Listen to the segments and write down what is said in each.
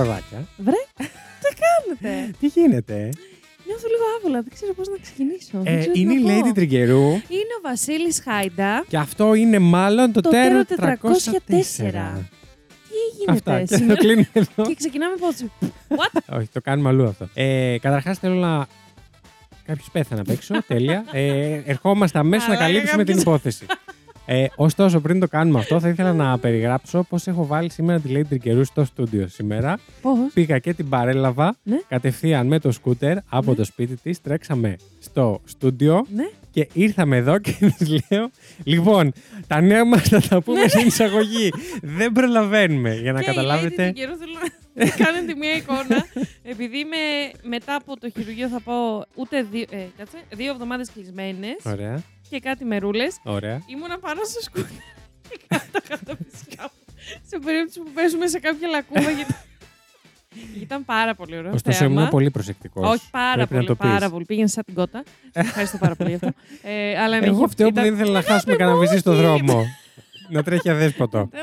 Αγοράκια. Βρε, τι κάνετε; Τι γίνεται; Νιώθω λίγο άβολα, δεν ξέρω πώς να ξεκινήσω. Δεν Ε, ξέρω τι είναι η να πω. Lady Τριγκερού Είναι ο Βασίλης Χάιντα. και αυτό είναι μάλλον το, Το τέρο τέρο 404. 404. Τι γίνεται Αυτά. Και το σήμερα. κλείνουμε εδώ. Και ξεκινάμε πώ. What? Όχι, το κάνουμε αλλού αυτό. Ε, Καταρχάς θέλω να. Κάποιος πέθανε απ' έξω. τέλεια. Ε, ερχόμαστε αμέσως να Αλλά καλύψουμε την κάποιος- υπόθεση. Ε, ωστόσο, πριν το κάνουμε αυτό, θα ήθελα να περιγράψω πώς έχω βάλει σήμερα τη Lady Τρικερού στο στούντιο σήμερα. Πώς; Πήγα και την παρέλαβα Ναι. κατευθείαν με το σκούτερ από Ναι. το σπίτι της. Τρέξαμε στο στούντιο Ναι. και ήρθαμε εδώ και της λέω: Λοιπόν, τα νέα μας θα τα πούμε στην εισαγωγή. Δεν προλαβαίνουμε για να Ναι. Και η καταλάβετε. Lady την καιρό θέλω να κάνετε μια εικόνα. Επειδή είμαι μετά από το χειρουργείο θα πω ούτε δύο, ε, κάτσε, δύο εβδομάδες κλεισμένες Ωραία, και κάτι μερούλες. ωραία. Ήμουνα πάνω στο σκούτερ και κάτω κάτω φυσικά. σε περίπτωση που πέσουμε σε κάποια λακκούβα. γιατί... Ήταν πάρα πολύ ωραίο. Ωστόσο, θέαμα. ήμουν πολύ προσεκτικός. Όχι, πάρα Πρέπει να πολύ. το πεις. Πάρα πολύ. Πήγαινε σαν την κότα. Ευχαριστώ πάρα πολύ γι' αυτό. Ε, αλλά ναι, Εγώ είχε- φταίω που ήταν- δεν ήθελα να χάσουμε κανένα βυζί στο δρόμο. να τρέχει αδέσποτο.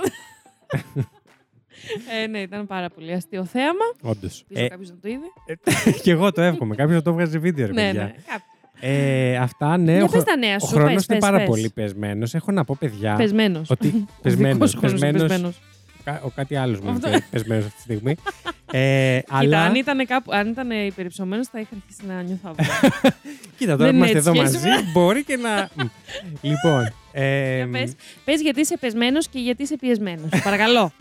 ε, ναι, ήταν πάρα πολύ αστείο θέαμα. Όντως. Ελπίζω κάποιος να το είδε. και εγώ το εύχομαι. Κάποιος το έβγαζε βίντεο, ρε ναι, παιδιά. ναι. Κάπου. Ε, αυτά, ναι. Για ο πες χρο- τα νέα Ο σου. χρόνος πες, είναι πες, πάρα πες. πολύ πεσμένος. Έχω να πω, παιδιά. Πεσμένος. Ότι. Ο Πεσμένος. δικός χρόνος είναι πεσμένος. Ο κάτι άλλος μου Αυτό. είναι πεσμένος αυτή τη στιγμή. ε, Κοίτα, αλλά. αν ήταν, κάπου, αν ήταν υπερυψωμένος θα είχα αρχίσει να νιώθω άβολα. Κοίτα, τώρα Δεν που είμαστε είναι εδώ έτσι, μαζί, μπορεί και να. Μ. λοιπόν. Ε, Για πες. Πες γιατί είσαι πεσμένος και γιατί είσαι πιεσμένος. Παρακαλώ.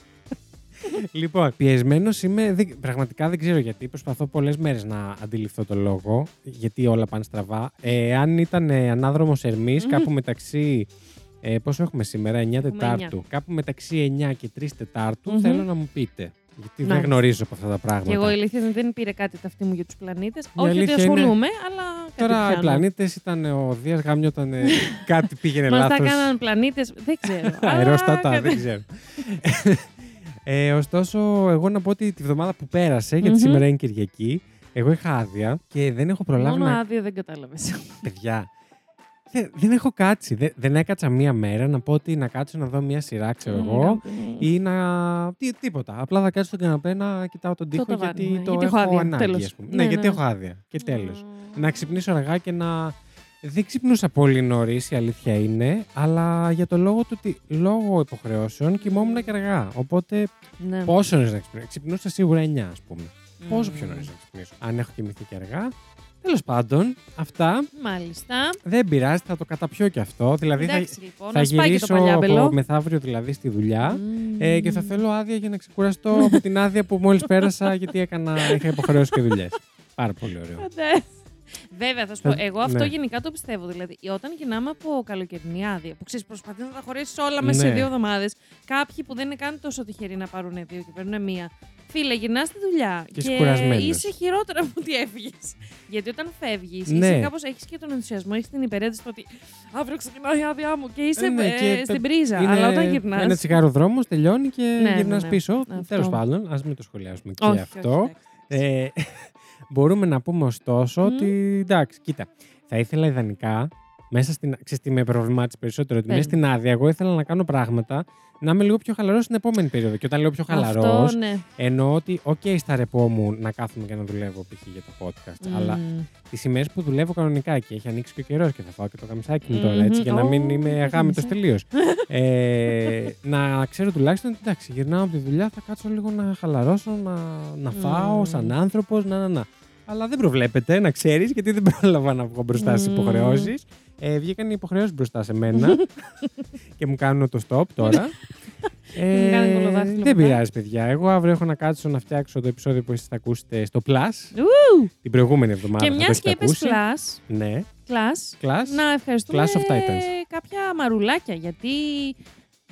Λοιπόν, πιεσμένος είμαι. δεν- πραγματικά δεν ξέρω γιατί. Προσπαθώ πολλές μέρες να αντιληφθώ το λόγο. Γιατί όλα πάνε στραβά. Ε, αν ήταν ε, ανάδρομος Ερμής, Μμμ. κάπου μεταξύ. Ε, πόσο έχουμε σήμερα, 9 Έχουμε Τετάρτου. Κάπου μεταξύ 9 και 3 Τετάρτου Μμμ. θέλω να μου πείτε. Γιατί δεν Μάλιστα. γνωρίζω από αυτά τα πράγματα. Και εγώ η αλήθεια είναι ότι δεν πήρε κάτι ταυτί μου για τους πλανήτες. Η Όχι ότι αλήθεια είναι- ασχολούμαι, αλλά κάτι Τώρα οι πιάνω. πλανήτες ήταν ο Δίας Γάμιοταν. Ε, κάτι πήγαινε Μας τα λάθος. έκαναν πλανήτες, δεν ξέρω. Αλλά Αερόστατα, κάτι- δεν ξέρω. ε, ωστόσο, εγώ να πω ότι τη βδομάδα που πέρασε, γιατί Μμμ. σήμερα είναι Κυριακή, εγώ είχα άδεια και δεν έχω προλάβει Μόνο να. άδειο δεν κατάλαβες. Παιδιά. Δεν, δεν έχω κάτσει. Δεν, δεν έκατσα μία μέρα να πω ότι να κάτσω να δω μία σειρά, ξέρω εγώ. Ή να. Τι, τίποτα. Απλά θα κάτσω στον καναπέ να κοιτάω τον τοίχο ταβάνι, γιατί ναι. το Γιατί έχω έχω άδεια, ανάγκη, τέλος. ας πούμε. Ναι, Ναι, ναι, γιατί ναι. έχω άδεια. Και τέλος. Να ξυπνήσω αργά και να. Δεν ξυπνούσα πολύ νωρίς, η αλήθεια είναι, αλλά για το λόγο του ότι λόγω υποχρεώσεων κοιμόμουν και αργά. Οπότε Ναι. πόσο νωρίς να ξυπνήσω. Ξυπνούσα σίγουρα 9, ας πούμε. Πόσο Μμμ. πιο νωρίς να ξυπνήσω. Αν έχω κοιμηθεί και αργά. Τέλος πάντων, αυτά Μάλιστα. δεν πειράζει, θα το καταπιώ και αυτό. Δηλαδή θα, Εντάξει λοιπόν, θα να σπάει και το γυρίσω παλιάμπελο. από μεθαύριο δηλαδή στη δουλειά. Μμμ. Ε, και θα θέλω άδεια για να ξεκουραστώ από την άδεια που μόλις πέρασα, γιατί έκανα, είχα υποχρεώσει και δουλειές. Πάρα πολύ ωραίο. Φαντάζεσαι. Βέβαια, θα σου πω, Θα- εγώ αυτό ναι. γενικά το πιστεύω. Δηλαδή, όταν γυρνάμε από καλοκαιρινή άδεια, που ξέρεις, προσπαθείς να τα χωρίσει όλα μέσα σε Ναι. δύο εβδομάδες, κάποιοι που δεν είναι καν τόσο τυχεροί να πάρουν δύο και παίρνουν μία. Φίλε, γυρνάς στη δουλειά Και είσαι κουρασμένος. είσαι χειρότερα από ότι έφυγες. Γιατί όταν φεύγεις, Ναι. είσαι κάπως έχεις και τον ενθουσιασμό, έχεις την υπερένταση του ότι αύριο ξεκινάει η άδειά μου και είσαι Ε, ναι, ε, και στην πε- πρίζα. Είναι Αλλά όταν γυρνά. Ένα τσιγάρο δρόμο, τελειώνει και Ναι, γυρνάς ναι, ναι. πίσω. Αυτό. Τέλος πάντων, ας μην το σχολιάσουμε και όχι, αυτό. όχι, εντάξει. Ε, μπορούμε να πούμε ωστόσο Μμ. ότι εντάξει, κοίτα. Θα ήθελα ιδανικά μέσα στην. Ξέρεις τι με προβλημάτισε περισσότερο, ότι Πες μέσα μου. στην άδεια εγώ ήθελα να κάνω πράγματα να είμαι λίγο πιο χαλαρός στην επόμενη περίοδο. Και όταν λέω πιο χαλαρός, Αυτό, ναι. εννοώ ότι, οκ, στα ρεπό μου να κάθομαι και να δουλεύω π.χ. για το podcast. Αλλά Μμμ. τις ημέρες που δουλεύω κανονικά και έχει ανοίξει και ο καιρός και θα φάω και το καμισάκι μου τώρα, Μμμ. έτσι, για να μην Ω, είμαι το αγάμητο καμισάκι. τελείως. ε, να ξέρω τουλάχιστον ότι εντάξει, γυρνάω από τη δουλειά, θα κάτσω λίγο να χαλαρώσω, να, να φάω Μμμ. σαν άνθρωπος, να, να, να. Αλλά δεν προβλέπετε, να ξέρεις, γιατί δεν πρόλαβα να βγω μπροστά στις Μμμ. υποχρεώσεις. Ε, βγήκαν οι υποχρεώσεις μπροστά σε μένα και μου κάνουν το stop τώρα. Ε, Μου κάνουν κολοδάχτυλο δεν μετά. πειράζει, παιδιά. Εγώ αύριο έχω να κάτσω να φτιάξω το επεισόδιο που εσείς θα ακούσετε στο Plus Ου! την προηγούμενη εβδομάδα. Και θα το μιας έχετε και είπες ακούσει. plus, Ναι. plus, Class. να ευχαριστούμε Clash of Titans. κάποια μαρουλάκια γιατί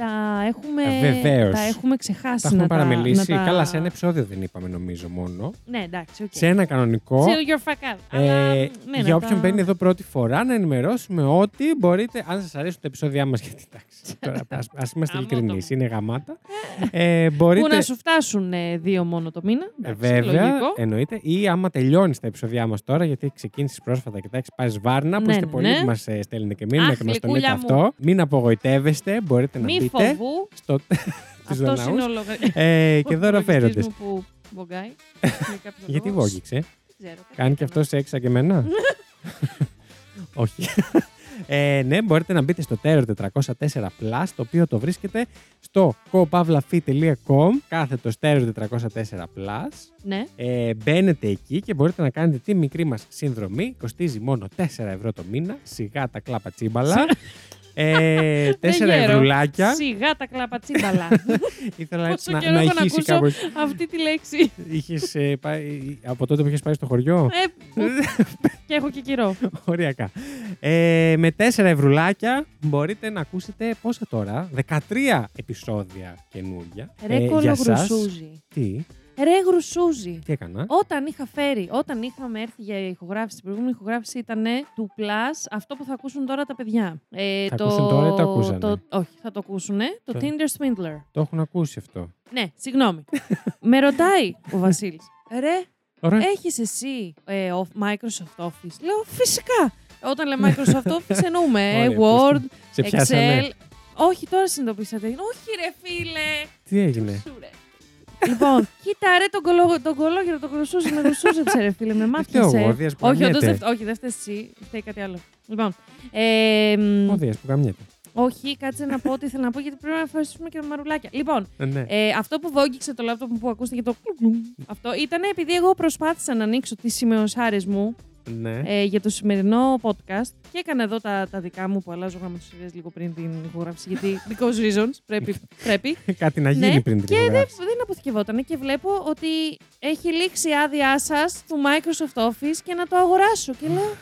τα έχουμε, Ε, βεβαίως. τα έχουμε ξεχάσει Τα έχουμε να παραμελήσει. Τα, να τα- Καλά, σε ένα επεισόδιο δεν είπαμε νομίζω μόνο. Ναι, εντάξει, οκ. Σε ένα κανονικό. Chill your fuck out. Ε, Αλλά, ναι, για να όποιον τα- μπαίνει εδώ πρώτη φορά, να ενημερώσουμε ότι μπορείτε, αν σας αρέσουν τα επεισόδια μας, γιατί εντάξει, τώρα ας, ας είμαστε Γαμώτο ειλικρινείς, μου. είναι γαμάτα. Ε, Που μπορείτε, να σου φτάσουν ε, δύο μόνο το μήνα. ε, Εντάξει, βέβαια, λογικό. εννοείται, ή άμα τελειώνεις τα επεισόδια μας τώρα, γιατί έχει ξεκίνησες πρόσφατα και τα έχεις πάρει σβάρνα, που Ναι, είστε ναι, πολλοί ναι. που μας στέλνετε και μήνυμα Αχ, και μας το λέτε γλυκούλια μου. αυτό. Μην απογοητεύεστε, μπορείτε να Μη μπείτε φοβού. στο. Αυτός είναι ο λογαριασμό. ε, και δώρα φέρονται. Που Μπογκάει. Για κάποιο Γιατί λόγο. βόγγιξε. Δεν ξέρω, κάτι Κάνει και έκανα. αυτό σεξ σαν και εμένα; Όχι. Ε, ναι, μπορείτε να μπείτε στο Terror 404 Plus, το οποίο το βρίσκεται στο copavlafi.com, κάθετο Terror 404 Plus. Ναι. Ε, μπαίνετε εκεί και μπορείτε να κάνετε τη μικρή μας συνδρομή. Κοστίζει μόνο 4 ευρώ το μήνα. Σιγά τα κλάπα τσίμπαλα. Ε, 4 Δεν γέρω. ευρουλάκια. Σιγά τα κλάπα τσίμπαλα. Ήθελα Πόσο να, καιρό να έχω να ηχήσει ακούσω κάπως. αυτή τη λέξη. Είχες, ε, πάει, από τότε που είχες πάει στο χωριό; Ε, που- και έχω και καιρό. Οριακά. Ε, με 4 ευρουλάκια μπορείτε να ακούσετε πόσα τώρα, 13 επεισόδια καινούργια. Ρε ε, για σας. κολογρουσούζι. Τι, Ρε γρουσούζι. τι έκανα; Όταν είχα φέρει, όταν είχαμε έρθει για ηχογράφηση, η προηγούμενη ηχογράφηση ήταν του Plus, αυτό που θα ακούσουν τώρα τα παιδιά. Ε, Θα ακούσουν τώρα ή το ακούσανε; το- όχι, θα το ακούσουν. Το Το- Tinder Swindler. Το έχουν ακούσει αυτό. Ναι, συγγνώμη. Με ρωτάει ο Βασίλης. Ρε, Ωραία. έχεις εσύ ε, ο- Microsoft Office; Λέω, φυσικά. Όταν λέμε Microsoft Office εννοούμε ε, Ωραία, Word, πες Σε πιάσανε. Excel. Όχι, τώρα συνειδητοποίησατε. Όχι ρε φίλε. Τι έγινε; Σου, ρε. Λοιπόν, κοίτα ρε τον, κολο, τον κολόγερο, τον κρουσούζι με κρουσούζεψε ρε φίλε, με φταίω εγώ, μάθησε. ο Δίας που όχι, όντως καμιέται. δεν φταίει- όχι, δεν φταίς εσύ, φταίει κάτι άλλο. Λοιπόν, ε, μ, Ο Δίας που καμιέται. όχι, κάτσε να πω ό,τι ήθελα να πω γιατί πρέπει να ευχαριστήσουμε και τα μαρουλάκια. Λοιπόν, Ε, Ναι. ε, αυτό που βόγγιξε το λάπτοπ που ακούστηκε το κλουκ κλουκ, αυτό ήταν επειδή εγώ προσπάθησα να ανοίξω τις σημειωσάρες μου ναι. ε, για το σημερινό podcast και έκανα εδώ τα, τα δικά μου που αλλάζω γραμματοσυρές λίγο πριν την ηχογράφηση γιατί because reasons πρέπει. πρέπει. Κάτι να γίνει ναι, πριν την και δεν, ηχογράφηση. δεν αποθηκευόταν και βλέπω ότι έχει λήξει η άδειά σας του Microsoft Office και να το αγοράσω. Και λέω,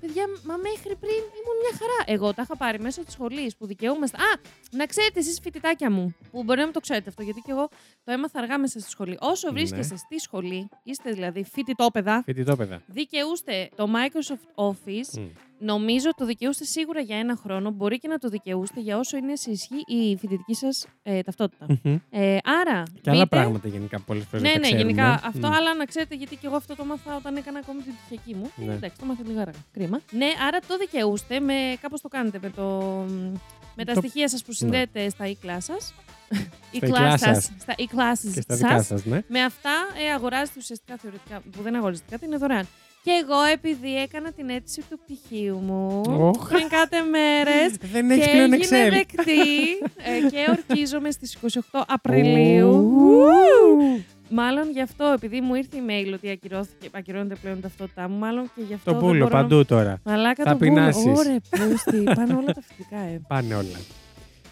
παιδιά, μα μέχρι πριν ήμουν μια χαρά. Εγώ τα είχα πάρει μέσω της σχολής που δικαιούμαστε. Α, να ξέρετε εσείς φοιτητάκια μου, που μπορεί να μην το ξέρετε αυτό, γιατί και εγώ το έμαθα αργά μέσα στη σχολή. Όσο Ναι. βρίσκεστε στη σχολή, είστε δηλαδή φοιτητόπαιδα, Φοιτητόπαιδα. δικαιούστε το Microsoft Office Μμ. Νομίζω το δικαιούστε σίγουρα για ένα χρόνο. Μπορεί και να το δικαιούστε για όσο είναι σε ισχύ η φοιτητική σας ε, ταυτότητα. Μμμ. Ε, άρα. Και άλλα μπείτε- πράγματα γενικά πολλές φορές. Ναι, ναι, γενικά αυτό. Μμ. Αλλά να ξέρετε, γιατί και εγώ αυτό το μάθα όταν έκανα ακόμη την πτυχιακή μου. Ναι. Ναι. Εντάξει, το μάθα λίγο αργά. Κρίμα. Ναι, άρα το δικαιούστε με. Κάπως το κάνετε με, το, με τα Το- στοιχεία σας που Ναι. συνδέετε στα e-class σας. Στα e-class σας. Στα e-classes Και στα δικά σας. σας, ναι. Με αυτά ε, αγοράζετε ουσιαστικά θεωρητικά, που δεν αγοράζετε κάτι, είναι δωρεάν. Και εγώ, επειδή έκανα την αίτηση του πτυχίου μου Οχ. πριν κάτι μέρες. Δεν και έχει πλέον έγινε Excel. δεκτή ε, και ορκίζομαι στις 28 Απριλίου. Ου. Μάλλον γι' αυτό, επειδή μου ήρθε email ότι ακυρώθηκε, ακυρώνεται πλέον η ταυτότητά μου, μάλλον και γι' αυτό. Το δεν πούλο μπορώ να- παντού τώρα. Μαλάκα Θα το πούλο. πεινάσεις. Ωραία, πούστη. Πάνε όλα τα φυτικά, ε. Πάνε όλα.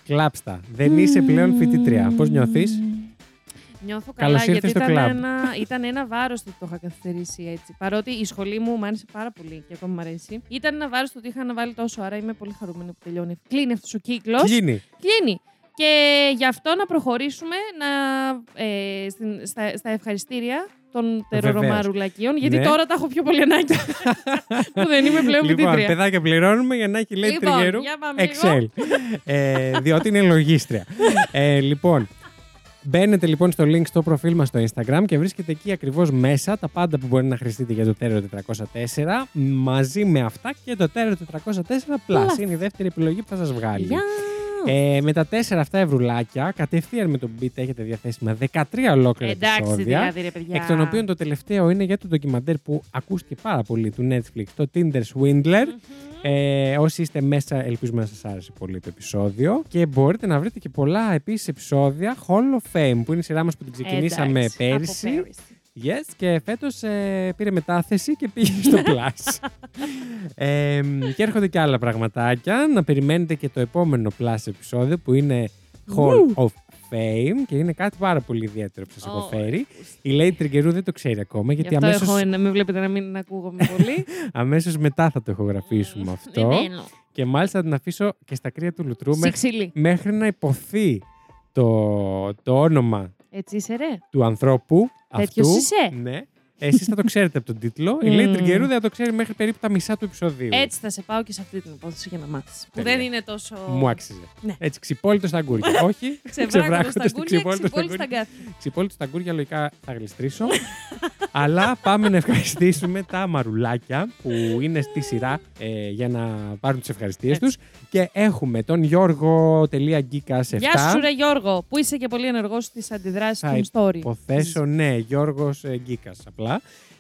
Κλάψτα. Δεν είσαι πλέον φοιτήτρια. Πώς νιώθεις; Νιώθω Καλώς καλά ήρθες γιατί στο ήταν κλαμπ. ένα, ήταν ένα βάρος το ότι το είχα καθυστερήσει έτσι. Παρότι η σχολή μου μου άρεσε πάρα πολύ και ακόμα μου αρέσει. Ήταν ένα βάρος το ότι είχα αναβάλει τόσο, άρα είμαι πολύ χαρούμενη που τελειώνει. Κλείνει αυτός ο κύκλος. Κλείνει. Κλείνει. Και γι' αυτό να προχωρήσουμε να, ε, στην, στα, στα ευχαριστήρια των τερορομαρουλακίων, γιατί Ναι. τώρα τα έχω πιο πολύ ανάγκη. που δεν είμαι πλέον Λοιπόν, φοιτήτρια. παιδάκια πληρώνουμε για να έχει λέει Λοιπόν, τριγέρου. για πάμε λίγο. Excel. ε, διότι είναι λογίστρια. ε, λοιπόν, μπαίνετε λοιπόν στο link στο προφίλ μας στο Instagram και βρίσκετε εκεί ακριβώς μέσα τα πάντα που μπορεί να χρηστείτε για το Terror 404 μαζί με αυτά και το Terror 404 Plus. Plus. Είναι η δεύτερη επιλογή που θα σας βγάλει. Γεια. Ε, με τα 4 αυτά ευρουλάκια, κατευθείαν με τον beat έχετε διαθέσιμα 13 ολόκληρα Εντάξει, επεισόδια. δηλαδή, ρε παιδιά. Εκ των οποίων το τελευταίο είναι για το ντοκιμαντέρ που ακούστηκε πάρα πολύ του Netflix, το Tinder Swindler. Μμμ. Ε, όσοι είστε μέσα, ελπίζουμε να σας άρεσε πολύ το επεισόδιο. Και μπορείτε να βρείτε και πολλά επίσης επεισόδια Hall of Fame, που είναι η σειρά μας που την ξεκινήσαμε Εντάξει, πέρυσι. από πέρυσι. Yes, και φέτος ε, πήρε μετάθεση και πήγε στο Plus. ε, και έρχονται και άλλα πραγματάκια. Να περιμένετε και το επόμενο Plus επεισόδιο που είναι Hall of Fame και είναι κάτι πάρα πολύ ιδιαίτερο που σας έχω Ω, φέρει. Η Λέη Τριγκερού δεν το ξέρει ακόμα Γι' γιατί αυτό αμέσως, έχω ένα, με βλέπετε να μην ακούγομαι πολύ. αμέσως μετά θα το ηχογραφήσουμε αυτό. Δεν μένω. Και μάλιστα θα την αφήσω και στα κρύα του λουτρού μέχρι, Σιξιλί. μέχρι να υποθεί το, το όνομα Έτσι είσαι ρε. του ανθρώπου Τέτοιος αυτού. είσαι. Ναι. Εσείς θα το ξέρετε από τον τίτλο. Η Μμμ. Λέη Τριγκερού δεν θα το ξέρει μέχρι περίπου τα μισά του επεισοδίου. Έτσι θα σε πάω και σε αυτή την υπόθεση για να μάθεις. Που Τέλεια. δεν είναι τόσο. Μου άξιζε. Ναι. Έτσι, ξυπόλυτο στα αγκούρια. Όχι, Ξεβράκωτο στα γκούρια, ξυπόλυτο στα ξυπόλυτο στα αγκούρια. γκάθια. Ξυπόλυτο στα αγκούρια, λογικά θα γλιστρήσω. Αλλά πάμε να ευχαριστήσουμε τα μαρουλάκια που είναι στη σειρά ε, για να πάρουν τις ευχαριστίες Έτσι. του. Και έχουμε τον Γιώργο.γκίκα7. Γεια σου, ρε Γιώργο, που είσαι και πολύ ενεργός στις αντιδράσεις Θα των story. Υποθέσω, ναι, Γιώργος Γκίκα απλά.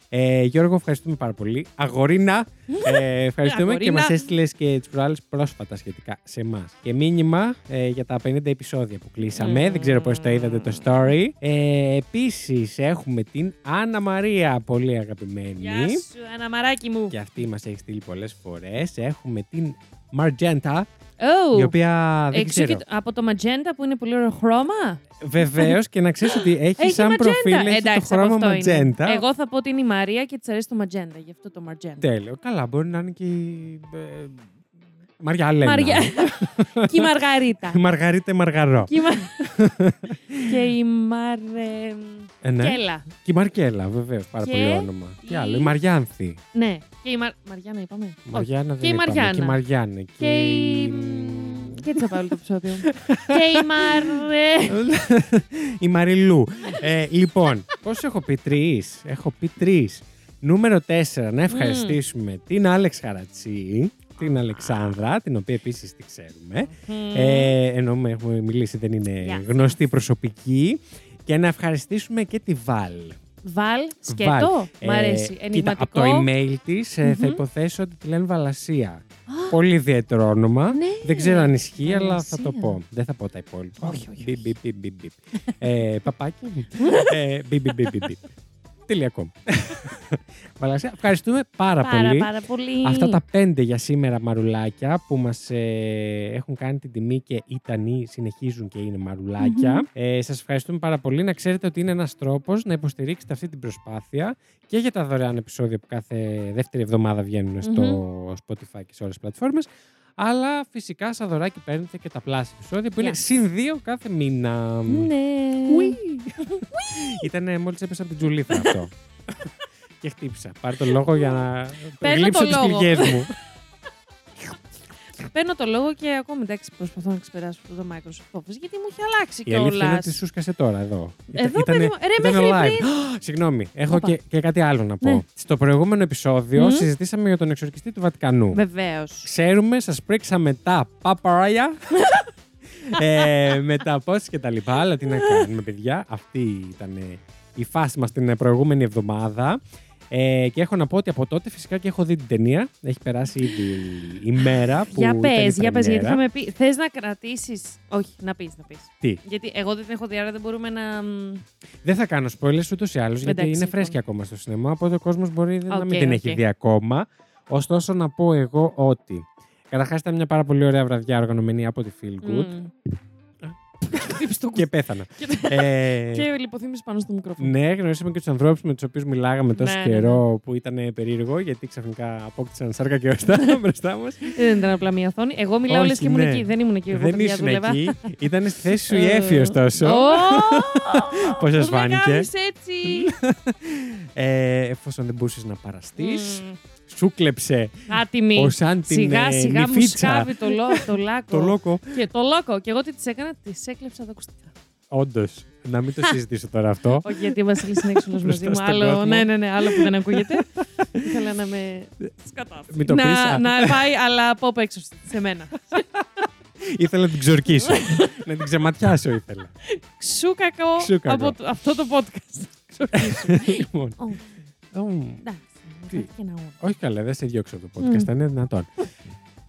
Ε, Γιώργο, ευχαριστούμε πάρα πολύ. Αγορίνα, ε, ευχαριστούμε και Αγορίνα. μας έστειλες και τις προάλλες πρόσφατα σχετικά σε εμάς. Και μήνυμα ε, για τα 50 επεισόδια που κλείσαμε. Μμμ. Δεν ξέρω πώς το είδατε το story. Ε, Επίσης, έχουμε την Άννα Μαρία, πολύ αγαπημένη. Γεια σου, αναμαράκι μου. Και αυτή μας έχει στείλει πολλές φορές. Έχουμε την Μαρτζέντα, Oh. η οποία δεν Έξω ξέρω. και το- από το magenta που είναι πολύ ωραίο χρώμα; Βεβαίως και να ξέρεις ότι έχει, Έχει σαν magenta. προφίλ έχει το Εντάξει, από χρώμα αυτό είναι. ματζέντα. Εγώ θα πω ότι είναι η Μαρία και της αρέσει το magenta, γι' αυτό το magenta. Τέλειο. Καλά, μπορεί να είναι και η. ε, Μαριά Λένα. Μαριά. και η Μαργαρίτα. Η Μαργαρίτα Μαργαρό. και, η Μα... και η Μαρ... Ε, ναι. Κέλα. Και η Μαρκέλα, βεβαίως. Πάρα Και πολύ όνομα. η- Τι άλλο. Η Μαριάνθη. Ναι. Και η Μαρ... Μαριάννα είπαμε. Όχι. Μαριάννα δεν Και η είπαμε. Μαριάννα. Και η Μαριάννα. Και η... Και έτσι θα πάω όλο το επεισόδιο. και η Μαρ... η Μαριλού. ε, λοιπόν, πώς έχω πει τρεις; Έχω πει τρεις. Νούμερο 4. Να ευχαριστήσουμε την Άλεξ Χαρατσί, την Αλεξάνδρα, την οποία επίσης τη ξέρουμε. Ε, εννοούμε, έχουμε μιλήσει, δεν είναι Γεια σας. γνωστή προσωπική. Και να ευχαριστήσουμε και τη Βάλ. Βάλ, σκέτο. Μ' αρέσει. Ε, Κοίτα, Ενηγματικό. από το email της θα Μμμ. υποθέσω ότι τη λένε Βαλασία. Πολύ ιδιαίτερο όνομα. Ναι. Δεν ξέρω αν ισχύει, αλλά θα το Βαλασία. πω. Δεν θα πω τα υπόλοιπα. Όχι, όχι, Μπιπ, μπιπ, μπιπ, μπιπ, μπιπ. Ε, Παπάκι. Ε, Μπιπ, μπιπ, μπιπ, μπιπ. Τελεία.com. Βαλασία, ευχαριστούμε πάρα, Πάρα, πολύ. πάρα πολύ. Αυτά τα πέντε για σήμερα μαρουλάκια που μας ε, έχουν κάνει την τιμή και ήταν ή συνεχίζουν και είναι μαρουλάκια. Ε, σας ευχαριστούμε πάρα πολύ. Να ξέρετε ότι είναι ένας τρόπος να υποστηρίξετε αυτή την προσπάθεια και για τα δωρεάν επεισόδια που κάθε δεύτερη εβδομάδα βγαίνουν στο Spotify και σε όλες τις πλατφόρμες. Αλλά φυσικά σαν δωράκι παίρνετε και τα πλάσια επεισόδια που είναι Yes. συν δύο κάθε μήνα. Ναι. Ήταν μόλις έπεσα από την τζουλίθα αυτό. και χτύπησα. Πάρε το λόγο για να Παίρνω γλύψω το τις λόγο. πληγές μου. Παίρνω το λόγο και ακόμα εντάξει προσπαθώ να ξεπεράσω αυτό το Microsoft Office γιατί μου έχει αλλάξει Η αλήθεια είναι κιόλας. ότι σου σκάσε τώρα εδώ. Εδώ, Ήτανε- παιδί μου. Ρε, ήτανε μέχρι live. Συγγνώμη, έχω Όπα. και, και κάτι άλλο να πω. Ναι. Στο προηγούμενο επεισόδιο Μμμ. συζητήσαμε για τον εξορκιστή του Βατικανού. Βεβαίως. Ξέρουμε, σας πρίξαμε τα παπαράγια. ε, με τα πώ και τα λοιπά. Αλλά τι να κάνουμε, παιδιά. Αυτή ήταν η φάση μας την προηγούμενη εβδομάδα. Ε, και έχω να πω ότι από τότε φυσικά και έχω δει την ταινία. Έχει περάσει ήδη η μέρα που. Για ήταν πες, η για πες, γιατί πρεμιέρα. θα με πει. Θες να κρατήσεις. Όχι, να πεις, να πεις. Τι, Γιατί εγώ δεν την έχω δει, άρα δεν μπορούμε να. μ, δεν θα κάνω spoilers ούτως ή άλλως, γιατί Εντάξει, είναι λοιπόν. φρέσκια ακόμα στο σινεμά. Οπότε ο κόσμος μπορεί να Οκ, μην την οκ. έχει δει ακόμα. Ωστόσο, να πω εγώ ότι. Καταρχάς, ήταν μια πάρα πολύ ωραία βραδιά οργανωμένη από τη Feel Good. μ. Χτύπησε το Και πέθανα. Και- ε, Και λιποθύμησε πάνω στο μικρόφωνο. Ναι, γνωρίσαμε και τους ανθρώπους με τους οποίους μιλάγαμε τόσο Ναι, ναι, καιρό που ήταν περίεργο, γιατί ξαφνικά απόκτησαν σάρκα και οστά μπροστά μας. Δεν ήταν απλά μια οθόνη. Εγώ μιλάω Όχι, λες και ήμουν ναι. εκεί. Δεν ήμουν εκεί. Εγώ Δεν παιδιά, ήσουν δούλευα. εκεί. Ήταν στη θέση σου η Ε, Εφη, ωστόσο. Ω! Πώς σας Πώς με φάνηκε; κάνεις έτσι; Ε, εφόσον δεν μπορούσες να παραστείς, Μμ. σου κλέψε Άτιμη. ο σαν την Σιγά ε, σιγά μου νυφίτσα, σκάβει το, λό, το λάκκο. το λόκο. Και το λόκο. Και εγώ τι της έκανα, τη έκλεψα τα ακουστικά. Όντως. Να μην το συζητήσω τώρα αυτό. Όχι, γιατί ο Βασίλη είναι έξυπνο μαζί Μπροστά μου. στον Άλλο, κόσμο. ναι, ναι, ναι, άλλο που δεν ακούγεται. Ήθελα να με σκατάφει. Μην το πεις, να, α. να πάει, αλλά από απ' έξω σε μένα. ήθελα να την ξορκίσω. να την ξεματιάσω ήθελα. Ξού κακό Ξού κακό. από το- αυτό το podcast. Ξορκίσου. λοιπόν. Ω, Μμμ. Εντάξει, Τι; υπάρχει και ένα όρο. Όχι καλά, δεν σε διώξω από το podcast, Μμ. θα είναι δυνατόν.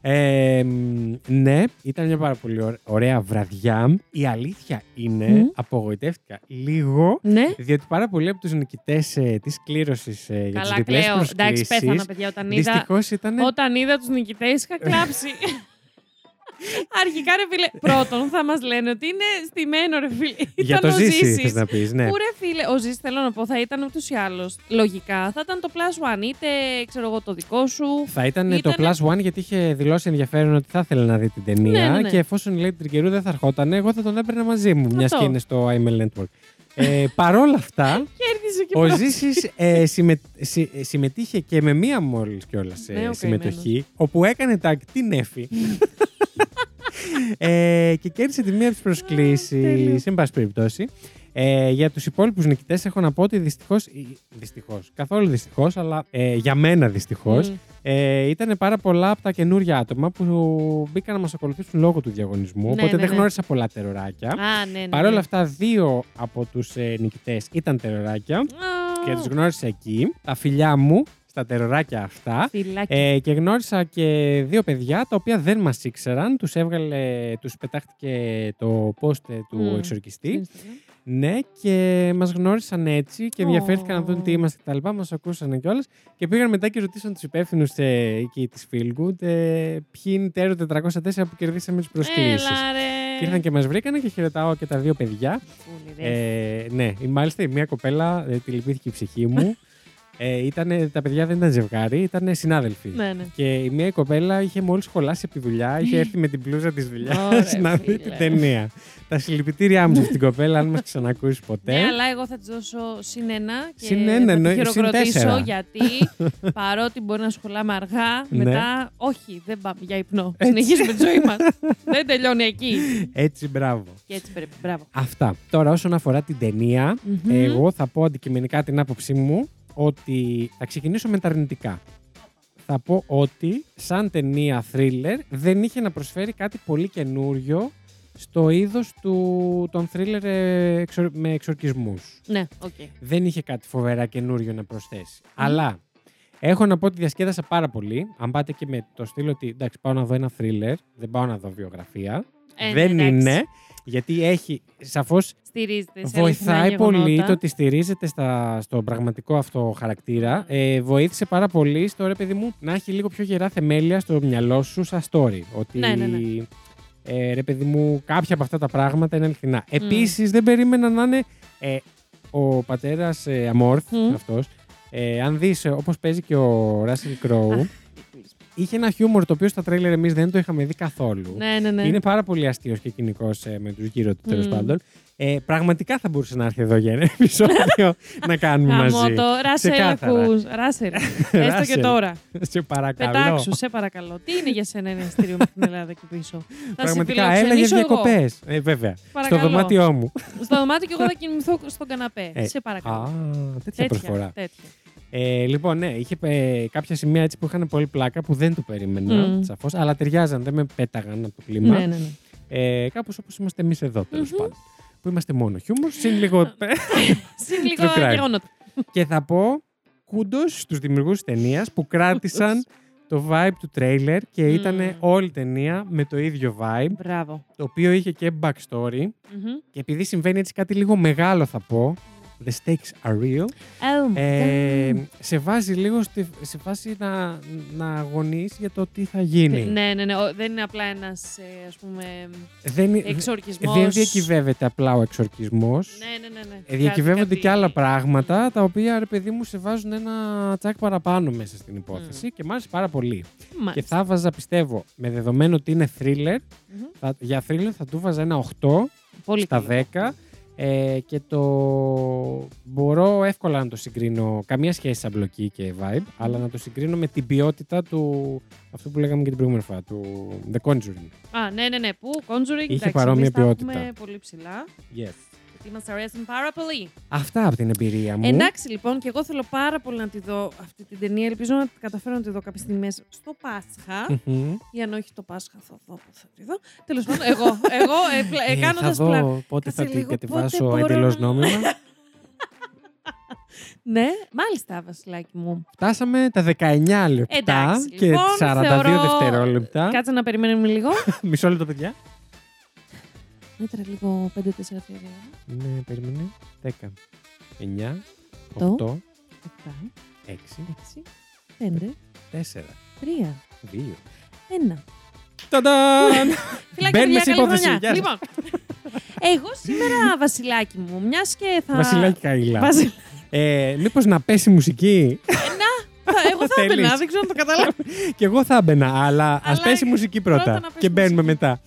Ε, μ, ναι, ήταν μια πάρα πολύ ωρα- ωραία βραδιά. Η αλήθεια είναι, Μμ. απογοητεύτηκα λίγο, Ναι. διότι πάρα πολλοί από τους νικητές ε, της κλήρωσης ε, για τις Καλά, διπλές κλαίω. Εντάξει, προσκλήσεις, πέθανα, παιδιά, όταν είδα. δυστυχώς ήταν... Όταν είδα τους νικητές, είχα κλάψει. Αρχικά, ρε φίλε, πρώτον θα μας λένε ότι είναι στημένο, ρε φίλε. για Ήταν το ο ζήσει, Ζήσης. θες να πεις, ναι. Πού ρε φίλε, ο Ζήσης θέλω να πω, θα ήταν ούτως ή άλλως. Λογικά θα ήταν το Plus One, είτε ξέρω εγώ το δικό σου. Θα ήταν το Ήτανε- Plus One γιατί είχε δηλώσει ενδιαφέρον ότι θα ήθελε να δει την ταινία Ναι, ναι, ναι. και εφόσον λέει Τρικερού δεν θα ερχόταν, εγώ θα τον έπαιρνα μαζί μου, μια Αυτό. και είναι στο IML Network. Ε, παρόλα αυτά, Κέρδισε και Ο πρώτος. Ζήσης ε, συμμε- συ- ε, συμμετείχε και με μία μόλις κιόλας ε, Ναι, ο συμμετοχή, όπου έκανε tag την Εφη. ε, και κέρδισε τη μία από τις προσκλήσει. τέλειο. Εν πάση περιπτώσει. Ε, για τους υπόλοιπους νικητές έχω να πω ότι δυστυχώς. Δυστυχώς. Καθόλου δυστυχώς, αλλά ε, για μένα δυστυχώς. Μμ. Ε, ήταν πάρα πολλά από τα καινούργια άτομα που μπήκαν να μας ακολουθήσουν λόγω του διαγωνισμού. Ναι, οπότε ναι, δεν ναι. γνώρισα πολλά τεροράκια. Α, ναι, ναι. Παρ' όλα ναι. αυτά, δύο από τους ε, νικητές ήταν τεροράκια Α, και τους γνώρισα εκεί. Τα φιλιά μου στα τεροράκια αυτά. Φιλάκι. Ε, και γνώρισα και δύο παιδιά τα οποία δεν μας ήξεραν. Τους έβγαλε, τους πετάχτηκε το post ε, του Μμ. εξορκιστή. Instagram. Ναι, και μας γνώρισαν έτσι και ενδιαφέρθηκαν να δουν τι Ω. είμαστε κτλ. Μας ακούσαν κιόλας και πήγαν μετά και ρωτήσαν τους υπεύθυνους ε, εκεί της Feelgood ε, ποιοι είναι οι τέρο 404 που κερδίσαμε τις προσκλήσεις. Έλα, ρε. Και ήρθαν και μας βρήκανε και χαιρετάω και τα δύο παιδιά. Πολύ, ρε. Ε, ναι, μάλιστα η μία κοπέλα ε, τη λυπήθηκε η ψυχή μου. Ε, ήτανε, τα παιδιά δεν ήταν ζευγάρι, ήταν συνάδελφοι. Ναι, ναι. Και η μία κοπέλα είχε μόλις σχολάσει από τη δουλειά, είχε έρθει με την πλούζα της δουλειάς Ωραία, να δει φίλε. την ταινία. Τα συλληπιτήριά μου σε αυτήν την κοπέλα, αν μας ξανακούσεις ποτέ. Ναι, αλλά εγώ θα της δώσω συν ένα και Συν ένα, θα τη εννοεί- συν χειροκροτήσω τέσσερα. γιατί παρότι μπορεί να σχολάμε αργά, Ναι. μετά όχι, δεν πάμε για υπνό. Έτσι. Συνεχίζουμε τη ζωή μας. δεν τελειώνει εκεί. Έτσι, μπράβο. Και έτσι πρέπει. Μπράβο. Αυτά. Τώρα, όσον αφορά την ταινία, Μμμ. εγώ θα πω αντικειμενικά την άποψή μου ότι θα ξεκινήσω με τα αρνητικά. Θα πω ότι σαν ταινία thriller δεν είχε να προσφέρει κάτι πολύ καινούριο στο είδος του, των thriller ε, εξορ- με εξορκισμούς. Ναι, οκ. δεν είχε κάτι φοβερά καινούριο να προσθέσει. Αλλά έχω να πω ότι διασκέδασα πάρα πολύ. Αν πάτε και με το στυλ ότι εντάξει, πάω να δω ένα thriller, δεν πάω να δω βιογραφία. Ε, δεν ναι, εντάξει. είναι. Γιατί έχει, σαφώς Στηρίζεται σε βοηθάει αληθινά πολύ γεγονότα. το ότι στηρίζεται στα, στο πραγματικό αυτό χαρακτήρα. Ε, βοήθησε πάρα πολύ στο ρε παιδί μου να έχει λίγο πιο γερά θεμέλια στο μυαλό σου σαν story. Ότι Ναι, ναι, ναι. Ε, ρε παιδί μου, κάποια από αυτά τα πράγματα είναι αληθινά. Επίσης δεν περίμενα να είναι ε, ο πατέρας ε, Αμόρθ Μμ. αυτός. Ε, αν δεις ε, όπως παίζει και ο Ράσιλ Κρόου, είχε ένα χιούμορ το οποίο στα τρέιλερ εμείς δεν το είχαμε δει καθόλου. Ναι, ναι, ναι. Είναι πάρα πολύ αστείος και κοινικός με τους γύρω του τέλος Μμ. πάντων. Ε, πραγματικά θα μπορούσε να έρθει εδώ για ένα επεισόδιο να κάνουμε μαζί. Γαμώ το. Ράσελ, Ξεκάθαρα. ακούς. Ράσελ. Έστω και Ράσελ, τώρα. Σε παρακαλώ. Πετάξου, σε παρακαλώ. Τι είναι για σένα ένα ειστήριο με την Ελλάδα εκεί πίσω; Θα σε Πραγματικά, έλα για φιλοξενήσω εγώ. διακοπές. Ε, βέβαια. Παρακαλώ. Στο δωμάτιό μου. Στο δωμάτιο και εγώ θα κοιμηθώ στον καναπέ. Ε, σε παρακαλώ. Α, τέτοια προσφορά. τέτοια. Ε, λοιπόν, ναι, είχε ε, κάποια σημεία έτσι που είχαν πολύ πλάκα που δεν το περίμενα Μμ. σαφώς, αλλά ταιριάζαν, δεν με πέταγαν από το κλίμα. Ναι, ναι, ναι. Ε, Κάπως όπως είμαστε εμείς εδώ, τέλος Μμμ. πάντων. Που είμαστε μόνο χιούμορ, συν λίγο. Συν True λίγο crime. γεγονότα. και θα πω κούντος στους δημιουργούς της ταινίας που κράτησαν το vibe του τρέιλερ και Μμ. ήταν όλη η ταινία με το ίδιο vibe, Μπράβο. το οποίο είχε και backstory. Μμμ. Και επειδή συμβαίνει έτσι κάτι λίγο μεγάλο, θα πω. The stakes are real. Oh my Ε, God. σε βάζει λίγο στη, σε φάση να, να αγωνείς για το τι θα γίνει. Ναι, ναι, ναι. Ο- Δεν είναι απλά ένας ας πούμε Δεν, εξορκισμός. δεν διακυβεύεται απλά ο εξορκισμός. Ναι, ναι, ναι. ναι. Ε, διακυβεύονται Κάτι- και άλλα κάτι- πράγματα τα οποία ρε παιδί μου σε βάζουν ένα τσακ παραπάνω μέσα στην υπόθεση και μ' άρεσε πάρα πολύ. Και Μάλιστα. θα βάζα πιστεύω με δεδομένο ότι είναι thriller, Μμμ. θα, για thriller θα του βάζα ένα 8 Πολύ στα καλό. 10 ε, και το μπορώ εύκολα να το συγκρίνω, καμία σχέση σαν μπλοκή και vibe, αλλά να το συγκρίνω με την ποιότητα του, αυτό που λέγαμε και την προηγούμενη φορά, του The Conjuring. Α, ναι, ναι, ναι. Πού, Conjuring. Είχε εντάξει, παρόμοια εμείς τα ποιότητα. έχουμε πολύ ψηλά. Yes. Γιατί μας αρέσουν πάρα πολύ. Αυτά από την εμπειρία μου. Εντάξει, λοιπόν, και εγώ θέλω πάρα πολύ να τη δω αυτή την ταινία. Ελπίζω να καταφέρω να τη δω κάποιες στιγμές στο Πάσχα. Μμμ. Ή αν όχι το Πάσχα, θα δω που θα τη δω. Τέλος πάντων, εγώ, εγώ ε, πλα- ε, Ε, θα κάνοντας δω πλα- πότε Κάτσε θα την λίγο, κατεβάσω πότε μπορώ εντελώς να- νόμιμα. Ναι, μάλιστα, Βασιλάκι μου. Φτάσαμε τα 19 λεπτά Εντάξει, και λοιπόν, 42 θεωρώ- δευτερόλεπτα. Κάτσε να περιμένουμε λίγο. Μισό λεπτό, παιδιά. Μέτρα λίγο 5-4 3 Ναι, περίμενε. 10, 9, Το. 8, 7, 6, 6, 5, 4, 3, 2. 1. Ταντάν! Φιλάκια, Μπαίνουμε παιδιά, σε καλή υπόθεση. χρονιά. Γεια σας. Λοιπόν, εγώ σήμερα, Βασιλάκι μου, μιας και θα. Βασιλάκι Καήλα. Βασι- Ε, μήπως να πέσει μουσική; Θα- Εγώ θα Θέλεις. έμπαινα, δεν ξέρω αν το καταλάβω. και εγώ θα έμπαινα, αλλά, ας Αλλά πέσει μουσική πρώτα πρώτα. να πέσει και μπαίνουμε μουσική. μετά.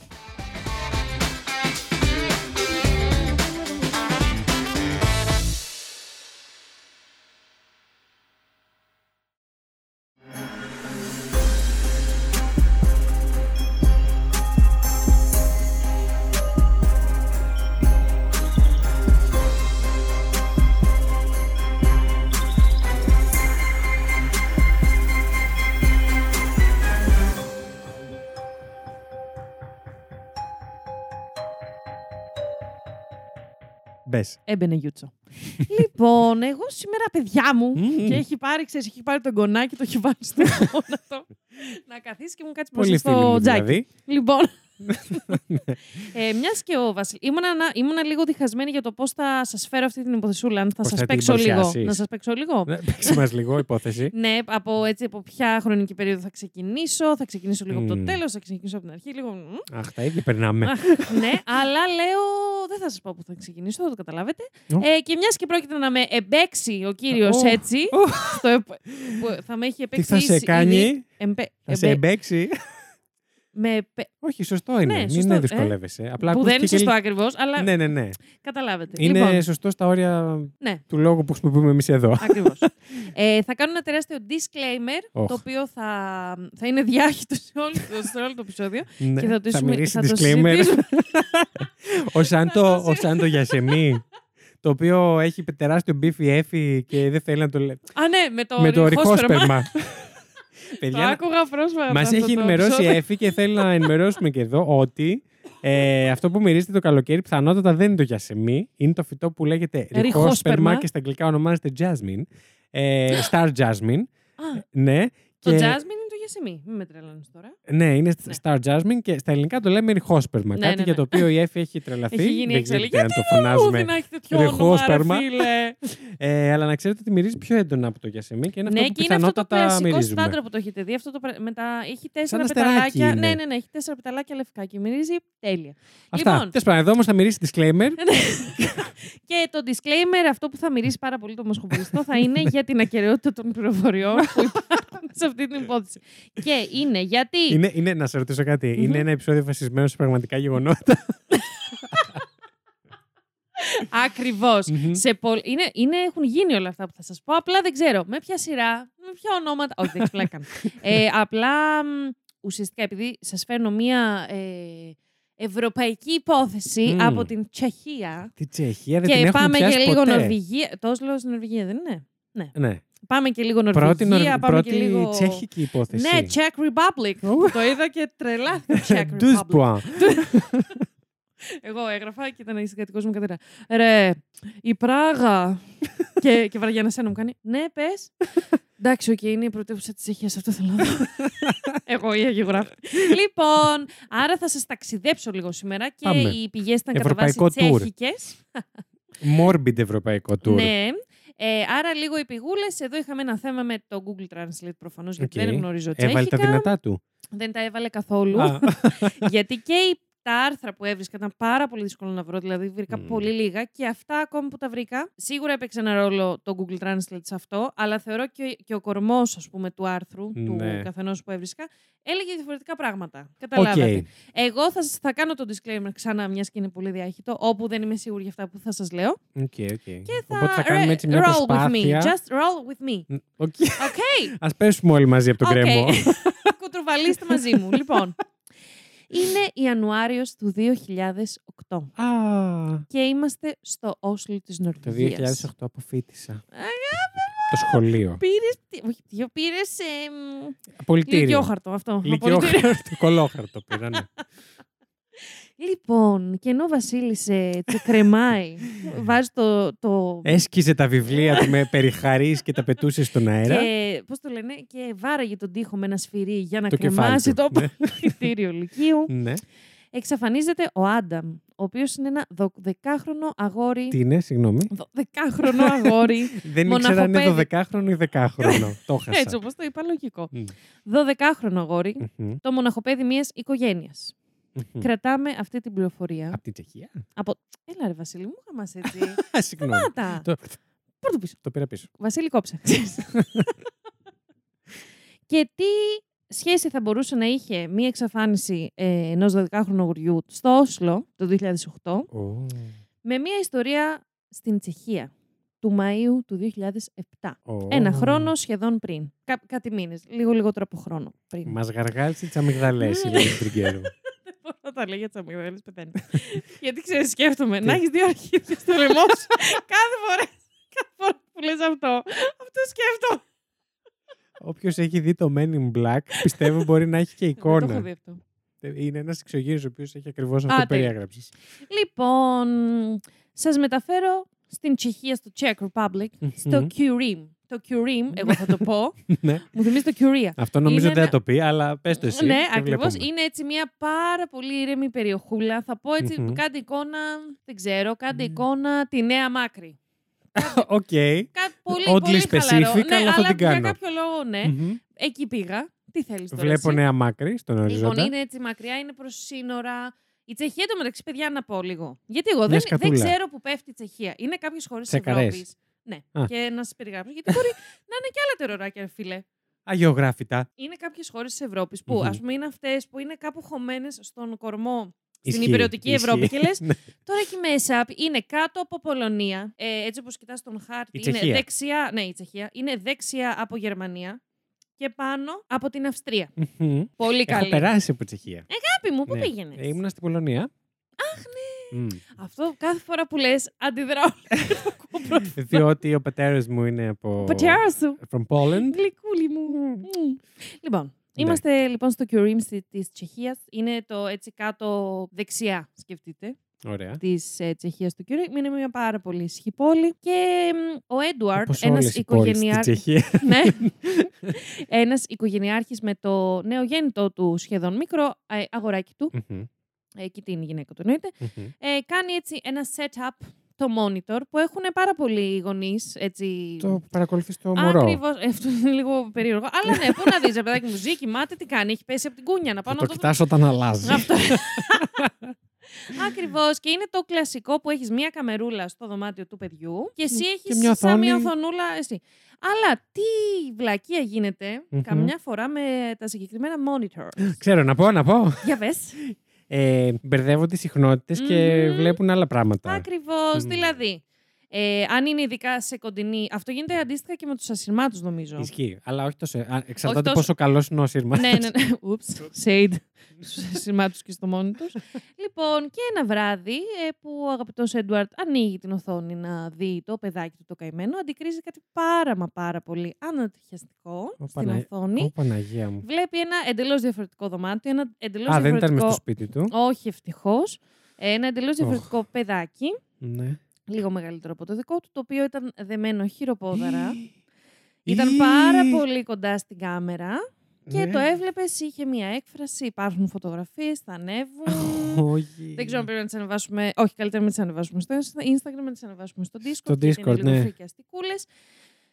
Μπε. Έμπαινε Γιούτσο. λοιπόν, εγώ σήμερα, παιδιά μου, Μμμ. και έχει πάρει, ξέρεις, έχει πάρει τον κονάκι, το έχει βάλει στο γόνατο. να καθίσει και μου κάτσει Πολύ μπροστά φίλοι στο μου τζάκι. δηλαδή. Λοιπόν. ε, Μιας και ο Βασίλη. Ήμουνα, να- ήμουνα λίγο διχασμένη για το πώς θα σας φέρω αυτή την υποθεσούλα. Αν θα Πώς σας θα την παίξω λίγο. παρουσιάσεις; Να σας παίξω λίγο. Ναι, Παίξε μας λίγο υπόθεση. Ναι, από, έτσι, από ποια χρονική περίοδο θα ξεκινήσω. Θα ξεκινήσω λίγο από το Μμμ. τέλος, θα ξεκινήσω από την αρχή. Λίγο. μμ. Αχ, τα ίδια περνάμε. Αχ, ναι, αλλά λέω. Δεν θα σας πω που θα ξεκινήσω, θα το καταλάβετε. Ω. Ε, και μιας και πρόκειται να με εμπέξει ο κύριος Ω. έτσι. Ω. στο επ- που θα με έχει Τι επέξει. θα σε ήδη- κάνει, εμπε- θα σε εμπε- εμπέξει; Με επε- Όχι, σωστό είναι. Ναι, Μην σωστό, ε. δυσκολεύεσαι. Απλά που δεν είναι ακούστηκε σωστό και- ακριβώς, αλλά Ναι, ναι, ναι. καταλάβετε. Είναι Λοιπόν, σωστό στα όρια ναι, του λόγου που χρησιμοποιούμε εμείς εδώ. ακριβώς. ε, θα κάνω ένα τεράστιο disclaimer, Οχ. το οποίο θα, θα είναι διάχυτο σε όλο, το- σε όλο το επεισόδιο. Ναι. και θα το, θα συμε- μυρίσει θα το disclaimer. συζητήσουμε. Ο Σάντο, Θα το ο Σάντο Γιασεμί, το οποίο έχει τεράστιο μπίφι έφη και δεν θέλει να το λέει. Α, ναι, με το, με το ρηχόσπερμα. ρηχόσπερμα. Το Παιδιά, άκουγα πρόσφατα. Μας αυτό έχει το ενημερώσει η επεισόδιο. Εφη και θέλει να ενημερώσουμε και εδώ ότι ε, αυτό που μυρίζετε το καλοκαίρι πιθανότατα δεν είναι το γιασεμί. Είναι το φυτό που λέγεται Ρηχόσπερμα. ρηχόσπερμα και στα αγγλικά ονομάζεται jasmine. Ε, star jasmine. Α, Ναι. το και- Jasmine είναι το Γιασεμί. Μην με τρελάνεις τώρα. Ναι, είναι Ναι. Star Jasmine και στα ελληνικά το λέμε ρηχόσπερμα. Ναι, κάτι ναι, για ναι. το οποίο η Εφη έχει τρελαθεί. Έχει γίνει δεν ξέρω εξέλιξη. αν το φωνάζουμε. Ού, να έχει τέτοιο όνομα, ρηχόσπερμα. ρε φίλε. Ε, αλλά να ξέρετε ότι μυρίζει πιο έντονα από το γιασεμί και είναι ναι, αυτό που και είναι αυτό το πιθανότατα κλασικό μυρίζουμε. στάντρα που το έχετε δει. Αυτό το, πρα- με τα... Έχει τέσσερα αστεράκι πεταλάκια. είναι. Ναι, ναι, ναι, έχει τέσσερα πεταλάκια λευκά και μυρίζει τέλεια. Αυτά. Λοιπόν. Τέλος πάντων, εδώ όμως θα μυρίσει disclaimer. Και το disclaimer, αυτό που θα μυρίσει πάρα πολύ το μοσχοβολιστό, θα είναι για την ακαιρεότητα των πληροφοριών που υπάρχουν σε αυτή την υπόθεση. Και είναι γιατί; είναι, είναι, να σε ρωτήσω κάτι. Μμμ. Είναι ένα επεισόδιο βασισμένο σε πραγματικά γεγονότα; Ακριβώς. Μμμ. σε πολ... είναι, είναι, έχουν γίνει όλα αυτά που θα σας πω. Απλά δεν ξέρω με ποια σειρά, με ποια ονόματα. Όχι, δεν έχει πλάκα. ε, απλά μ, ουσιαστικά επειδή σας φέρνω μία ε, ευρωπαϊκή υπόθεση Μμ. από την Τσεχία. Τη Τσεχία δεν την και έχουμε πάμε πιάσει και λίγο ποτέ. Νορβηγία. Το Όσλο στην Νορβηγία δεν είναι; Ναι. Πάμε και λίγο Νορβηγία. Πρώτη, Νορ... πάμε πρώτη και λίγο... τσέχικη υπόθεση. Ναι, Czech Republic. το είδα και τρελάθηκα. Czech Douze Republic. points. Εγώ έγραφα και ήταν η συγκατοικός μου κατέρα. Ρε, η Πράγα. και, και βαριά ένα μου κάνει. Ναι, πες. Εντάξει, οκ, είναι η πρωτεύουσα της Τσεχίας. Αυτό θέλω να δω. Εγώ η αγιογράφη. λοιπόν, άρα θα σας ταξιδέψω λίγο σήμερα και Πάμε. οι πηγές ήταν κατά Ευρωπαϊκό βάση tour. τσέχικες. Morbid ευρωπαϊκό tour. Ναι. Ε, άρα λίγο οι πηγούλες. Εδώ είχαμε ένα θέμα με το Google Translate προφανώς γιατί Οκ. δεν γνωρίζω Έβαλε τα τσέχικα. δυνατά του. Δεν τα έβαλε καθόλου. Α, Γιατί και οι- τα άρθρα που έβρισκα ήταν πάρα πολύ δύσκολο να βρω, δηλαδή βρήκα Μμμ. πολύ λίγα και αυτά ακόμη που τα βρήκα. Σίγουρα έπαιξε ένα ρόλο το Google Translate σε αυτό, αλλά θεωρώ και, και ο κορμός πούμε, του άρθρου, Ναι. του καθενός που έβρισκα, έλεγε διαφορετικά πράγματα. Καταλάβατε. Οκ. Εγώ θα, σας- θα κάνω το disclaimer ξανά, μιας και είναι πολύ διάχυτο, όπου δεν είμαι σίγουρη για αυτά που θα σας λέω. OK, OK. Και θα, Οπότε θα κάνουμε έτσι μια roll with me. προσπάθεια. Just roll with me. Μ, οκ. Okay. Ας πέσουμε όλοι μαζί από τον Οκ. κρέμο. Κουτρουβαλίστε μαζί μου. λοιπόν, είναι Ιανουάριος του 2008 Α, και είμαστε στο Όσλο της το Νορβηγίας. 2008 αποφύτησα. Το σχολείο. Πήρες, τι- όχι, τι πήρες ε, μ, Πολιτήριο. λυκειόχαρτο αυτό. Απολυτήριο. Λυκειόχαρτο. Κολόχαρτο πήρα, ναι. Λοιπόν, και ενώ ο Βασίλης ε, τσεκρεμάει, βάζει το... το Έσκιζε τα βιβλία του με περιχαρείς και τα πετούσε στον αέρα. και, πώς το λένε, και βάραγε τον τοίχο με ένα σφυρί για να Το κεφάλι κρεμάσει του, το ναι. απολυτήριο λυκείου. Ναι. Εξαφανίζεται ο Άνταμ, ο οποίος είναι ένα 12χρονο αγόρι. Τι είναι, συγγνώμη; 12χρονο αγόρι. Δεν ήξερα αν είναι Μοναχοπέδι. 12χρονο ή 10χρονο. Το έχασα. Έτσι όπως το είπα, λογικό. Μμ. 12χρονο αγόρι, Μμμ. το μοναχοπέδι μιας οικογένειας. Μμμ. Κρατάμε αυτή την πληροφορία. Απ' την Τσεχία; Από... Έλα ρε Βασίλη, μου χαμάς έτσι. Α, Συγγνώμη. Πάτα. Το- Πάρ' το πίσω. Το πήρα πίσω. Βασίλη κόψε. Και τι σχέση θα μπορούσε να είχε μία εξαφάνιση ε, ενός 12χρονου αγοριού στο Όσλο το 2008 Ω. με μία ιστορία στην Τσεχία του Μαΐου του 2007. Ω. Ένα χρόνο σχεδόν πριν. Κά- κάτι μήνες. Λίγο λιγότερο από χρόνο πριν. Μας γαργάλισε τις αμυγδαλές, η Λέλη Τριγκέρου. Δεν μπορώ να τα λέω για τις αμυγδαλές πεθαίνει. Γιατί ξέρεις, σκέφτομαι να έχεις δύο αρχίδια στο λαιμό σου. κάθε φορά. Κάθε φορά που λες αυτό. Αυτό σκέφτομαι. Όποιος έχει δει το Men in Black, πιστεύω μπορεί να έχει και Δεν το έχω εικόνα. δει αυτό. Είναι ένας εξωγήινος ο οποίος έχει ακριβώς αυτό Α, που τέλεια. περιέγραψες. Λοιπόν, Σας μεταφέρω στην Τσεχία, στο Czech Republic, στο Μμμ. Kuřim. Το Kuřim, εγώ θα το πω, ναι. μου θυμίζει το Curia. Αυτό νομίζω Είναι δεν θα ένα- το πει, αλλά πες το εσύ. ναι, και ακριβώς. βλέπουμε. Είναι έτσι μια πάρα πολύ ήρεμη περιοχούλα. Θα πω έτσι, Μμμ. κάντε εικόνα, δεν ξέρω, κάντε Μμ. εικόνα τη Νέα Μάκρη. Οκ. Κάτι πολύ, Oddly πολύ χαλαρό. specific, ναι, αλλά θα την για κάνω. κάποιο λόγο, ναι. Μμμ. Εκεί πήγα. Τι θέλεις τώρα Βλέπω εσύ; νέα μάκρη στον Λοιπόν, οριζόντα. είναι έτσι μακριά, είναι προς σύνορα. Η Τσεχία το παιδιά να πω λίγο. Γιατί εγώ Μια δεν, δεν σκατούλα. ξέρω που πέφτει η Τσεχία. Είναι κάποιες χώρες της Τσεκαρές. Ευρώπης. Ναι, Α. και να σας περιγράψω. Γιατί μπορεί να είναι και άλλα τεροράκια, ρε φίλε. Αγιογράφητα. Είναι κάποιες χώρες της Ευρώπης που, Μμμ. ας πούμε, είναι αυτές που είναι κάπου χωμένες στον κορμό στην Ισχύει, υπηρετική ισχύει. Ευρώπη. Και λες, Ναι. τώρα εκεί μέσα είναι κάτω από Πολωνία. Ε, έτσι όπως κοιτάς τον χάρτη, Η είναι Τσεχία. δεξιά. Ναι, η Τσεχία. Είναι δεξιά από Γερμανία και πάνω από την Αυστρία. Μμμ. Πολύ Έχω καλή. περάσει από Τσεχία. Αγάπη μου, πού Ναι. πήγαινες; Ε, Ήμουνα στην Πολωνία. Αχ, ναι. Μμ. Αυτό κάθε φορά που λες, αντιδράω. Διότι ο πατέρας μου είναι από. Πατέρας σου. From Poland. Γλυκούλη μου. Μμ. Λοιπόν, είμαστε λοιπόν στο Curim της Τσεχίας. Είναι το έτσι κάτω δεξιά, σκεφτείτε, Ωραία. της ε, Τσεχίας του Curim. Είναι μια πάρα πολύ ισχυρή πόλη. Και μ, ο Έντουαρτ, Όπως ένας όλες οι πόλεις στη οικογενειάρχη. Τσεχία. ναι. ένας οικογενειάρχης με το νεογέννητο του σχεδόν μικρό ε, αγοράκι του. Μμμ. Εκεί την γυναίκα του εννοείται. Μμμ. ε, κάνει έτσι ένα setup το monitor που έχουν πάρα πολλοί γονείς. Έτσι... Το παρακολουθείς το μωρό. Ακριβώς. Αυτό είναι λίγο περίεργο. Αλλά ναι, πού να δεις, ρε παιδάκι μου, ζει, κοιμάται, τι κάνει. Έχει πέσει από την κούνια να Θα πάω το να το κοιτάς όταν αλλάζει. Αυτό. Ακριβώς. Και είναι το κλασικό που έχεις μία καμερούλα στο δωμάτιο του παιδιού και εσύ Και έχεις μια σαν μία οθόνη. οθονούλα εσύ. Αλλά τι βλακεία γίνεται Μμμ. καμιά φορά με τα συγκεκριμένα monitor. Ξέρω να πω, να πω. Για πες. Ε, μπερδεύουν τις συχνότητες και Μμμ. βλέπουν άλλα πράγματα. Ακριβώς. Μμ. Δηλαδή, ε, αν είναι ειδικά σε κοντινή. Αυτό γίνεται αντίστοιχα και με τους ασυρμάτου, νομίζω. Ισχύει. Αλλά όχι τόσο. Α, εξαρτάται τόσο- πόσο καλός είναι ο σύρμα. ναι, ναι, ναι. Ούψ. Shade. Στους ασυρμάτου και στο μόνοι τους. λοιπόν, και ένα βράδυ ε, που ο αγαπητός Έντουαρτ ανοίγει την οθόνη να δει το παιδάκι του το καημένο, αντικρίζει κάτι πάρα μα πάρα πολύ ανατριχιαστικό Ω, στην Πανα- οθόνη. Ω, Παναγία μου. Βλέπει ένα εντελώς διαφορετικό δωμάτιο, ένα εντελώς Α, δεν διαφορετικό. ήταν μες στο σπίτι του. Όχι, ευτυχώς. Ένα εντελώς διαφορετικό παιδάκι, Ναι. Λίγο μεγαλύτερο από το δικό του, το οποίο ήταν δεμένο χειροπόδαρα. Ή- ήταν πάρα πολύ κοντά στην κάμερα και Ναι. το έβλεπες, είχε μία έκφραση. Υπάρχουν φωτογραφίες, θα ανέβουν. Όχι. Δεν ξέρω αν πρέπει να τις ανεβάσουμε. Όχι, καλύτερα να μην τις ανεβάσουμε στο Instagram, να τις ανεβάσουμε στο Discord. Στο γιατί Discord, είναι λίγο ναι. φρικιαστικούλες.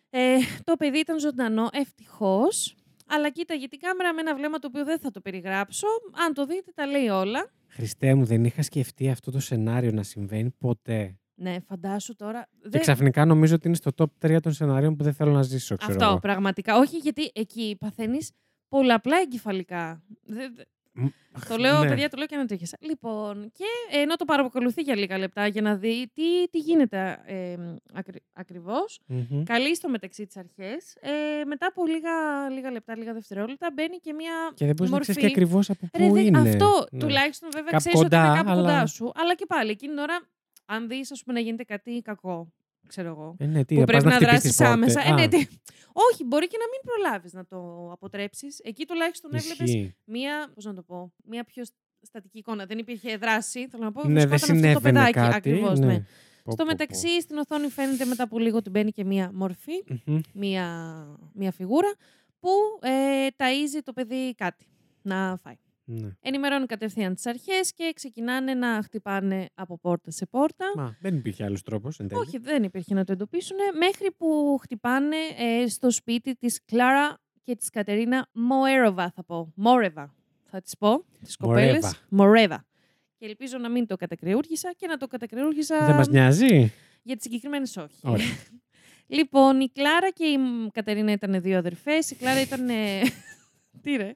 Ε, το παιδί ήταν ζωντανό, ευτυχώς. Αλλά κοίταγε την κάμερα με ένα βλέμμα το οποίο δεν θα το περιγράψω. Αν το δείτε, τα λέει όλα. Χριστέ μου, δεν είχα σκεφτεί αυτό το σενάριο να συμβαίνει ποτέ. Ναι, φαντάσου τώρα. Και δεν- ξαφνικά νομίζω ότι είναι στο top 3 των σενάριων που δεν θέλω να ζήσω, ξέρω Αυτό, εγώ. πραγματικά. Όχι, γιατί εκεί παθαίνεις πολλαπλά εγκεφαλικά. Δεν- δεν- Μ, Το λέω, ναι. παιδιά, το λέω και ανατρίχιασα. Λοιπόν, και ενώ το παρακολουθεί για λίγα λεπτά για να δει τι, τι γίνεται ε, ακρι, ακριβώς, Μμμ. καλεί στο μεταξύ τις αρχές, ε, μετά από λίγα, λίγα λεπτά, λίγα δευτερόλεπτα, μπαίνει και μια Και δεν μπορείς να μορφή. ξέρεις και ακριβώς από πού Ρε, δε- είναι. Αυτό Ναι. τουλάχιστον βέβαια Κάπου ξέρεις ότι κοντά, είναι κάπου αλλά- κοντά σου. Αλλά και πάλι εκείνη την ώρα, αν δεις, ας πούμε, να γίνεται κάτι κακό, ξέρω εγώ. Ε, ναι, τι, που θα πρέπει πας να, χτυπήσεις δράσεις πόρτες. άμεσα. Ε, Α, ναι, τι- Όχι, μπορεί και να μην προλάβεις να το αποτρέψεις. Εκεί τουλάχιστον έβλεπες ισχύει. μία, πώς να το πω, μία πιο στατική εικόνα. Δεν υπήρχε δράση, θέλω να πω. Ναι, δεν βρισκόταν αυτό το συνέβαινε παιδάκι. κάτι. Ακριβώς, ναι. ναι. Πω, πω, Στο πω. μεταξύ, στην οθόνη φαίνεται μετά από λίγο ότι μπαίνει και μία μορφή, Μμμ. μία, μία φιγούρα, που ε, ταΐζει το παιδί κάτι να φάει. Ναι. Ενημερώνει κατευθείαν τις αρχές και ξεκινάνε να χτυπάνε από πόρτα σε πόρτα. Μα δεν υπήρχε άλλος τρόπος εν τέλει. Όχι, δεν υπήρχε να το εντοπίσουν. Μέχρι που χτυπάνε ε, στο σπίτι της Κλάρα και της Κατερίνα Μοέροβα, θα πω. Μόρεβα, θα τις πω. Τις κοπέλες. Μορέβα. Μορέβα. Και ελπίζω να μην το κατακρεούργησα και να το κατακρεούργησα Δεν μας νοιάζει; για τις συγκεκριμένες όχι. Ωραία. λοιπόν, η Κλάρα και η Μ, Κατερίνα ήταν δύο αδερφές. Η Κλάρα ήταν... ε, Τι ρε.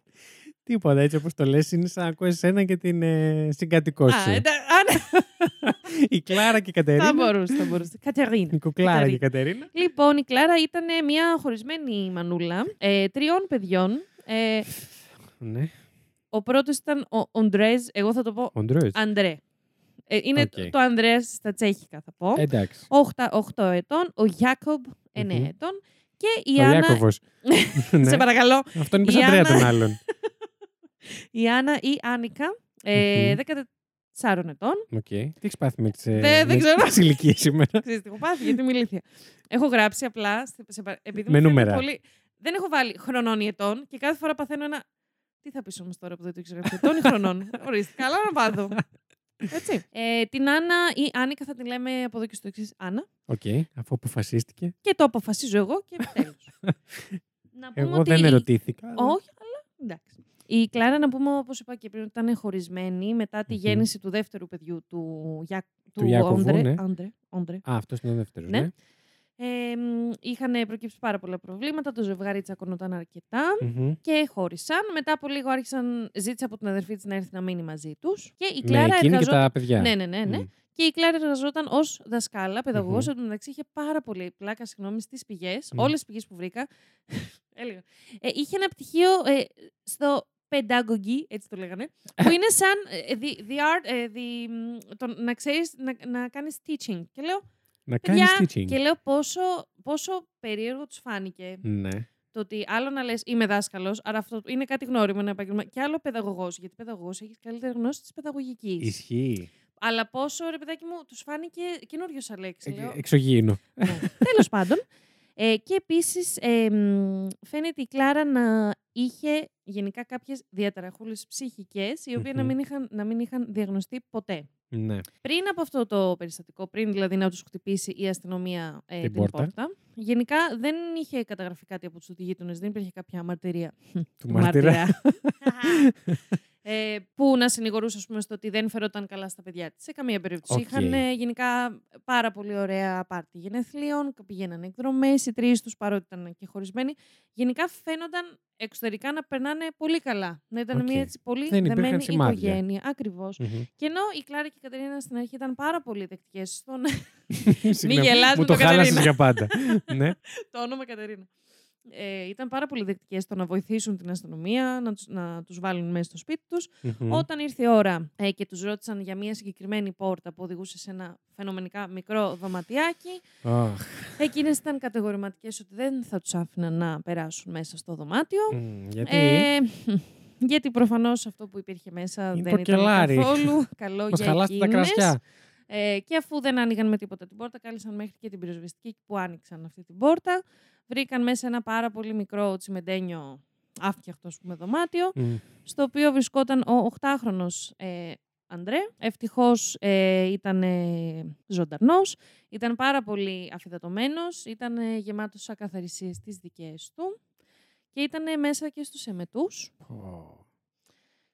Τίποτα έτσι όπως το λες, είναι σαν να ακούει εσένα και την ε, συγκατοικό σου. Α, εντα- α, ναι, η Κλάρα και η θα Κατερίνα. μπορούσε, θα μπορούσε. Κατερίνα. Η κουκλάρα και η Κατερίνα. Κατερίνα. Λοιπόν, η Κλάρα ήταν μια χωρισμένη μανούλα ε, τριών παιδιών. Ε, Ναι. ο πρώτος ήταν ο Όντρεϊ, εγώ θα το πω Ο Ντρόις. Αντρέ. Ε, είναι Οκ. το- το Ανδρέας στα τσέχικα θα πω. Εντάξει. 8, ετών, ο Γιάκομπ 9 Μμμ. ετών και η Ο Άννα... Ιάκωβος. Ναι. Σε παρακαλώ. Αυτό είναι Η σαν Αντρέα Άννα- των άλλων. Η Άννα ή Άνικα, ε, Μμμ. 4 ετών. Οκ. Τι έχεις πάθει με τις Δεν- δεν ξέρω. ηλικίες σήμερα; Ξέρεις τι έχω πάθει, γιατί είμαι ηλίθια. Έχω γράψει απλά, σε- σε πα- επειδή Με μου φαίνεται νούμερα. πολύ... Δεν έχω βάλει χρονών ή ετών και κάθε φορά παθαίνω ένα... Τι θα πεις όμως τώρα που δεν το ήξερα αυτό, ετών ή χρονών; Ορίστε, καλά να πάθω. Έτσι. Ε, την Άννα ή Άνικα θα την λέμε από εδώ και στο εξής Άννα. Οκ. Αφού αποφασίστηκε. Και το αποφασίζω εγώ και τέλος. να πούμε Εγώ ότι δεν η- ερωτήθηκα. αλλά- Όχι, αλλά εντάξει. Η Κλάρα, να πούμε όπως είπα και πριν, ότι ήταν χωρισμένη μετά τη Μμμ. γέννηση του δεύτερου παιδιού του, Γιά... Του Ιάκωβου, Όντρε. ναι. Όντρε, Όντρε. Α, αυτός είναι ο δεύτερος. Ναι. Ναι. Ε, μ, είχαν προκύψει πάρα πολλά προβλήματα. Το ζευγάρι τσακωνόταν αρκετά Μμμ. και χώρισαν. Μετά από λίγο άρχισαν, ζήτησε από την αδερφή της να έρθει να μείνει μαζί τους. Και η Με Κλάρα εκείνη και εργαζόταν. τα παιδιά. Ναι, ναι, ναι. ναι. Μμ. Και η Κλάρα εργαζόταν ως δασκάλα, παιδαγωγός. Μμμ. Εν τω μεταξύ είχε πάρα πολύ πλάκα, συγγνώμη, στις πηγές. Μμ. Όλες τις πηγές που βρήκα. έλεγα. Ε, είχε ένα πτυχίο ε, στο pedagogy, έτσι το λέγανε, που είναι σαν ε, the, the art, ε, the, μ, το, να ξέρεις να, να κάνεις teaching. Και λέω, Να κάνεις παιδιά, teaching. και λέω πόσο, πόσο περίεργο τους φάνηκε Ναι. το ότι άλλο να λες είμαι δάσκαλος, άρα αυτό είναι κάτι γνώριμο, ένα επάγγελμα, και άλλο παιδαγωγός, γιατί παιδαγωγός έχεις καλύτερη γνώση της παιδαγωγικής. Ισχύει. Αλλά πόσο, ρε παιδάκι μου, τους φάνηκε καινούριο σαν λέξη. Ε, Λέω, Εξωγήινο. Τέλος πάντων. Ε, και επίσης ε, μ, φαίνεται η Κλάρα να είχε γενικά κάποιες διαταραχούλες ψυχικές, οι οποίες να, Μμμ. μην είχαν, να μην είχαν διαγνωστεί ποτέ. Ναι. Πριν από αυτό το περιστατικό, πριν δηλαδή να τους χτυπήσει η αστυνομία ε, Την την, πόρτα. πόρτα. γενικά δεν είχε καταγραφεί κάτι από τους γείτονες, δεν υπήρχε κάποια μαρτυρία. Του μάρτυρα. ε, που να συνηγορούσε ας πούμε, στο ότι δεν φερόταν καλά στα παιδιά της. Σε καμία περίπτωση. Οκ. Είχαν ε, γενικά πάρα πολύ ωραία πάρτι γενεθλίων, πηγαίνανε εκδρομές, οι τρεις τους παρότι ήταν και χωρισμένοι. Γενικά φαίνονταν εξωτερικά να περνάνε πολύ καλά. Να ήταν Οκ. μια έτσι πολύ Δεν υπήρχαν δεμένη σημάδια. οικογένεια. Ακριβώς. Μμμ. Και ενώ η Κλάρα και η Κατερίνα στην αρχή ήταν πάρα πολύ δεκτικές στον. Συγγνώμη, γελάς Μου με το το χάλασες Κατερίνα. για πάντα. ναι. το όνομα Κατερίνα. Ε, ήταν πάρα πολύ δεκτικές στο να βοηθήσουν την αστυνομία, να τους, να τους βάλουν μέσα στο σπίτι τους. Μμμ. Όταν ήρθε η ώρα ε, και τους ρώτησαν για μια συγκεκριμένη πόρτα που οδηγούσε σε ένα φαινομενικά μικρό δωματιάκι, Αχ. εκείνες ήταν κατηγορηματικές ότι δεν θα τους άφηναν να περάσουν μέσα στο δωμάτιο. Μμ, Γιατί; Ε, γιατί προφανώς αυτό που υπήρχε μέσα Είναι δεν το ήταν κελάρι. καθόλου καλό Μας για χαλάσετε τα εκείνες. κρασιά. Ε, και αφού δεν άνοιγαν με τίποτα την πόρτα, κάλεσαν μέχρι και την πυροσβεστική που άνοιξαν αυτή την πόρτα. Βρήκαν μέσα ένα πάρα πολύ μικρό τσιμεντένιο άφτιαχτο ας πούμε, δωμάτιο, Μμ. στο οποίο βρισκόταν ο 8χρονος ε, Αντρέ. Ευτυχώς ε, ήταν ε, ζωντανός, ήταν πάρα πολύ αφιδατωμένος, ήταν ε, γεμάτος ακαθαρισίες στις δικές του και ήταν ε, μέσα και στους εμετούς. Πω.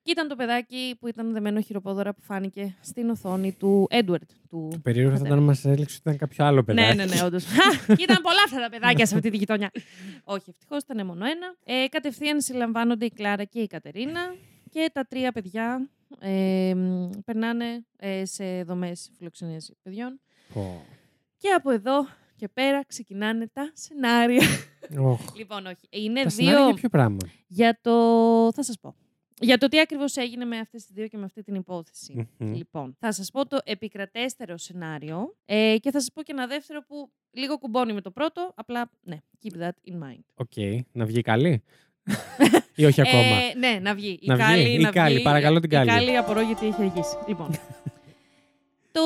Και ήταν το παιδάκι που ήταν δεμένο χειροπόδωρα που φάνηκε στην οθόνη του Έντουαρντ. Του... Το περίεργο θα πατέρα. ήταν να μας έλεξε ότι ήταν κάποιο άλλο Ναι, παιδάκι. ναι, ναι, όντως. ήταν πολλά αυτά τα παιδάκια σε αυτή τη γειτονιά. Όχι, ευτυχώς ήταν μόνο ένα. Ε, κατευθείαν συλλαμβάνονται η Κλάρα και η Κατερίνα και τα τρία παιδιά ε, μ, περνάνε ε, σε δομές φιλοξενίας παιδιών. Πω. Και από εδώ και πέρα ξεκινάνε τα σενάρια. Οχ. λοιπόν, όχι. Είναι Τα δύο. σενάρια για ποιο πράγμα; Για το. Θα σας πω. Για το τι ακριβώς έγινε με αυτές τις δύο και με αυτή την υπόθεση. Μμμ. Λοιπόν, θα σας πω το επικρατέστερο σενάριο ε, και θα σας πω και ένα δεύτερο που λίγο κουμπώνει με το πρώτο, απλά ναι, keep that in mind. OK. Να βγει καλή. Ή όχι ακόμα; Ε, ναι, να βγει. Να η βγει, Κάλλη, η να Κάλλη, βγει. παρακαλώ την Κάλλη. Η Κάλλη απορώ γιατί έχει αργήσει. λοιπόν, το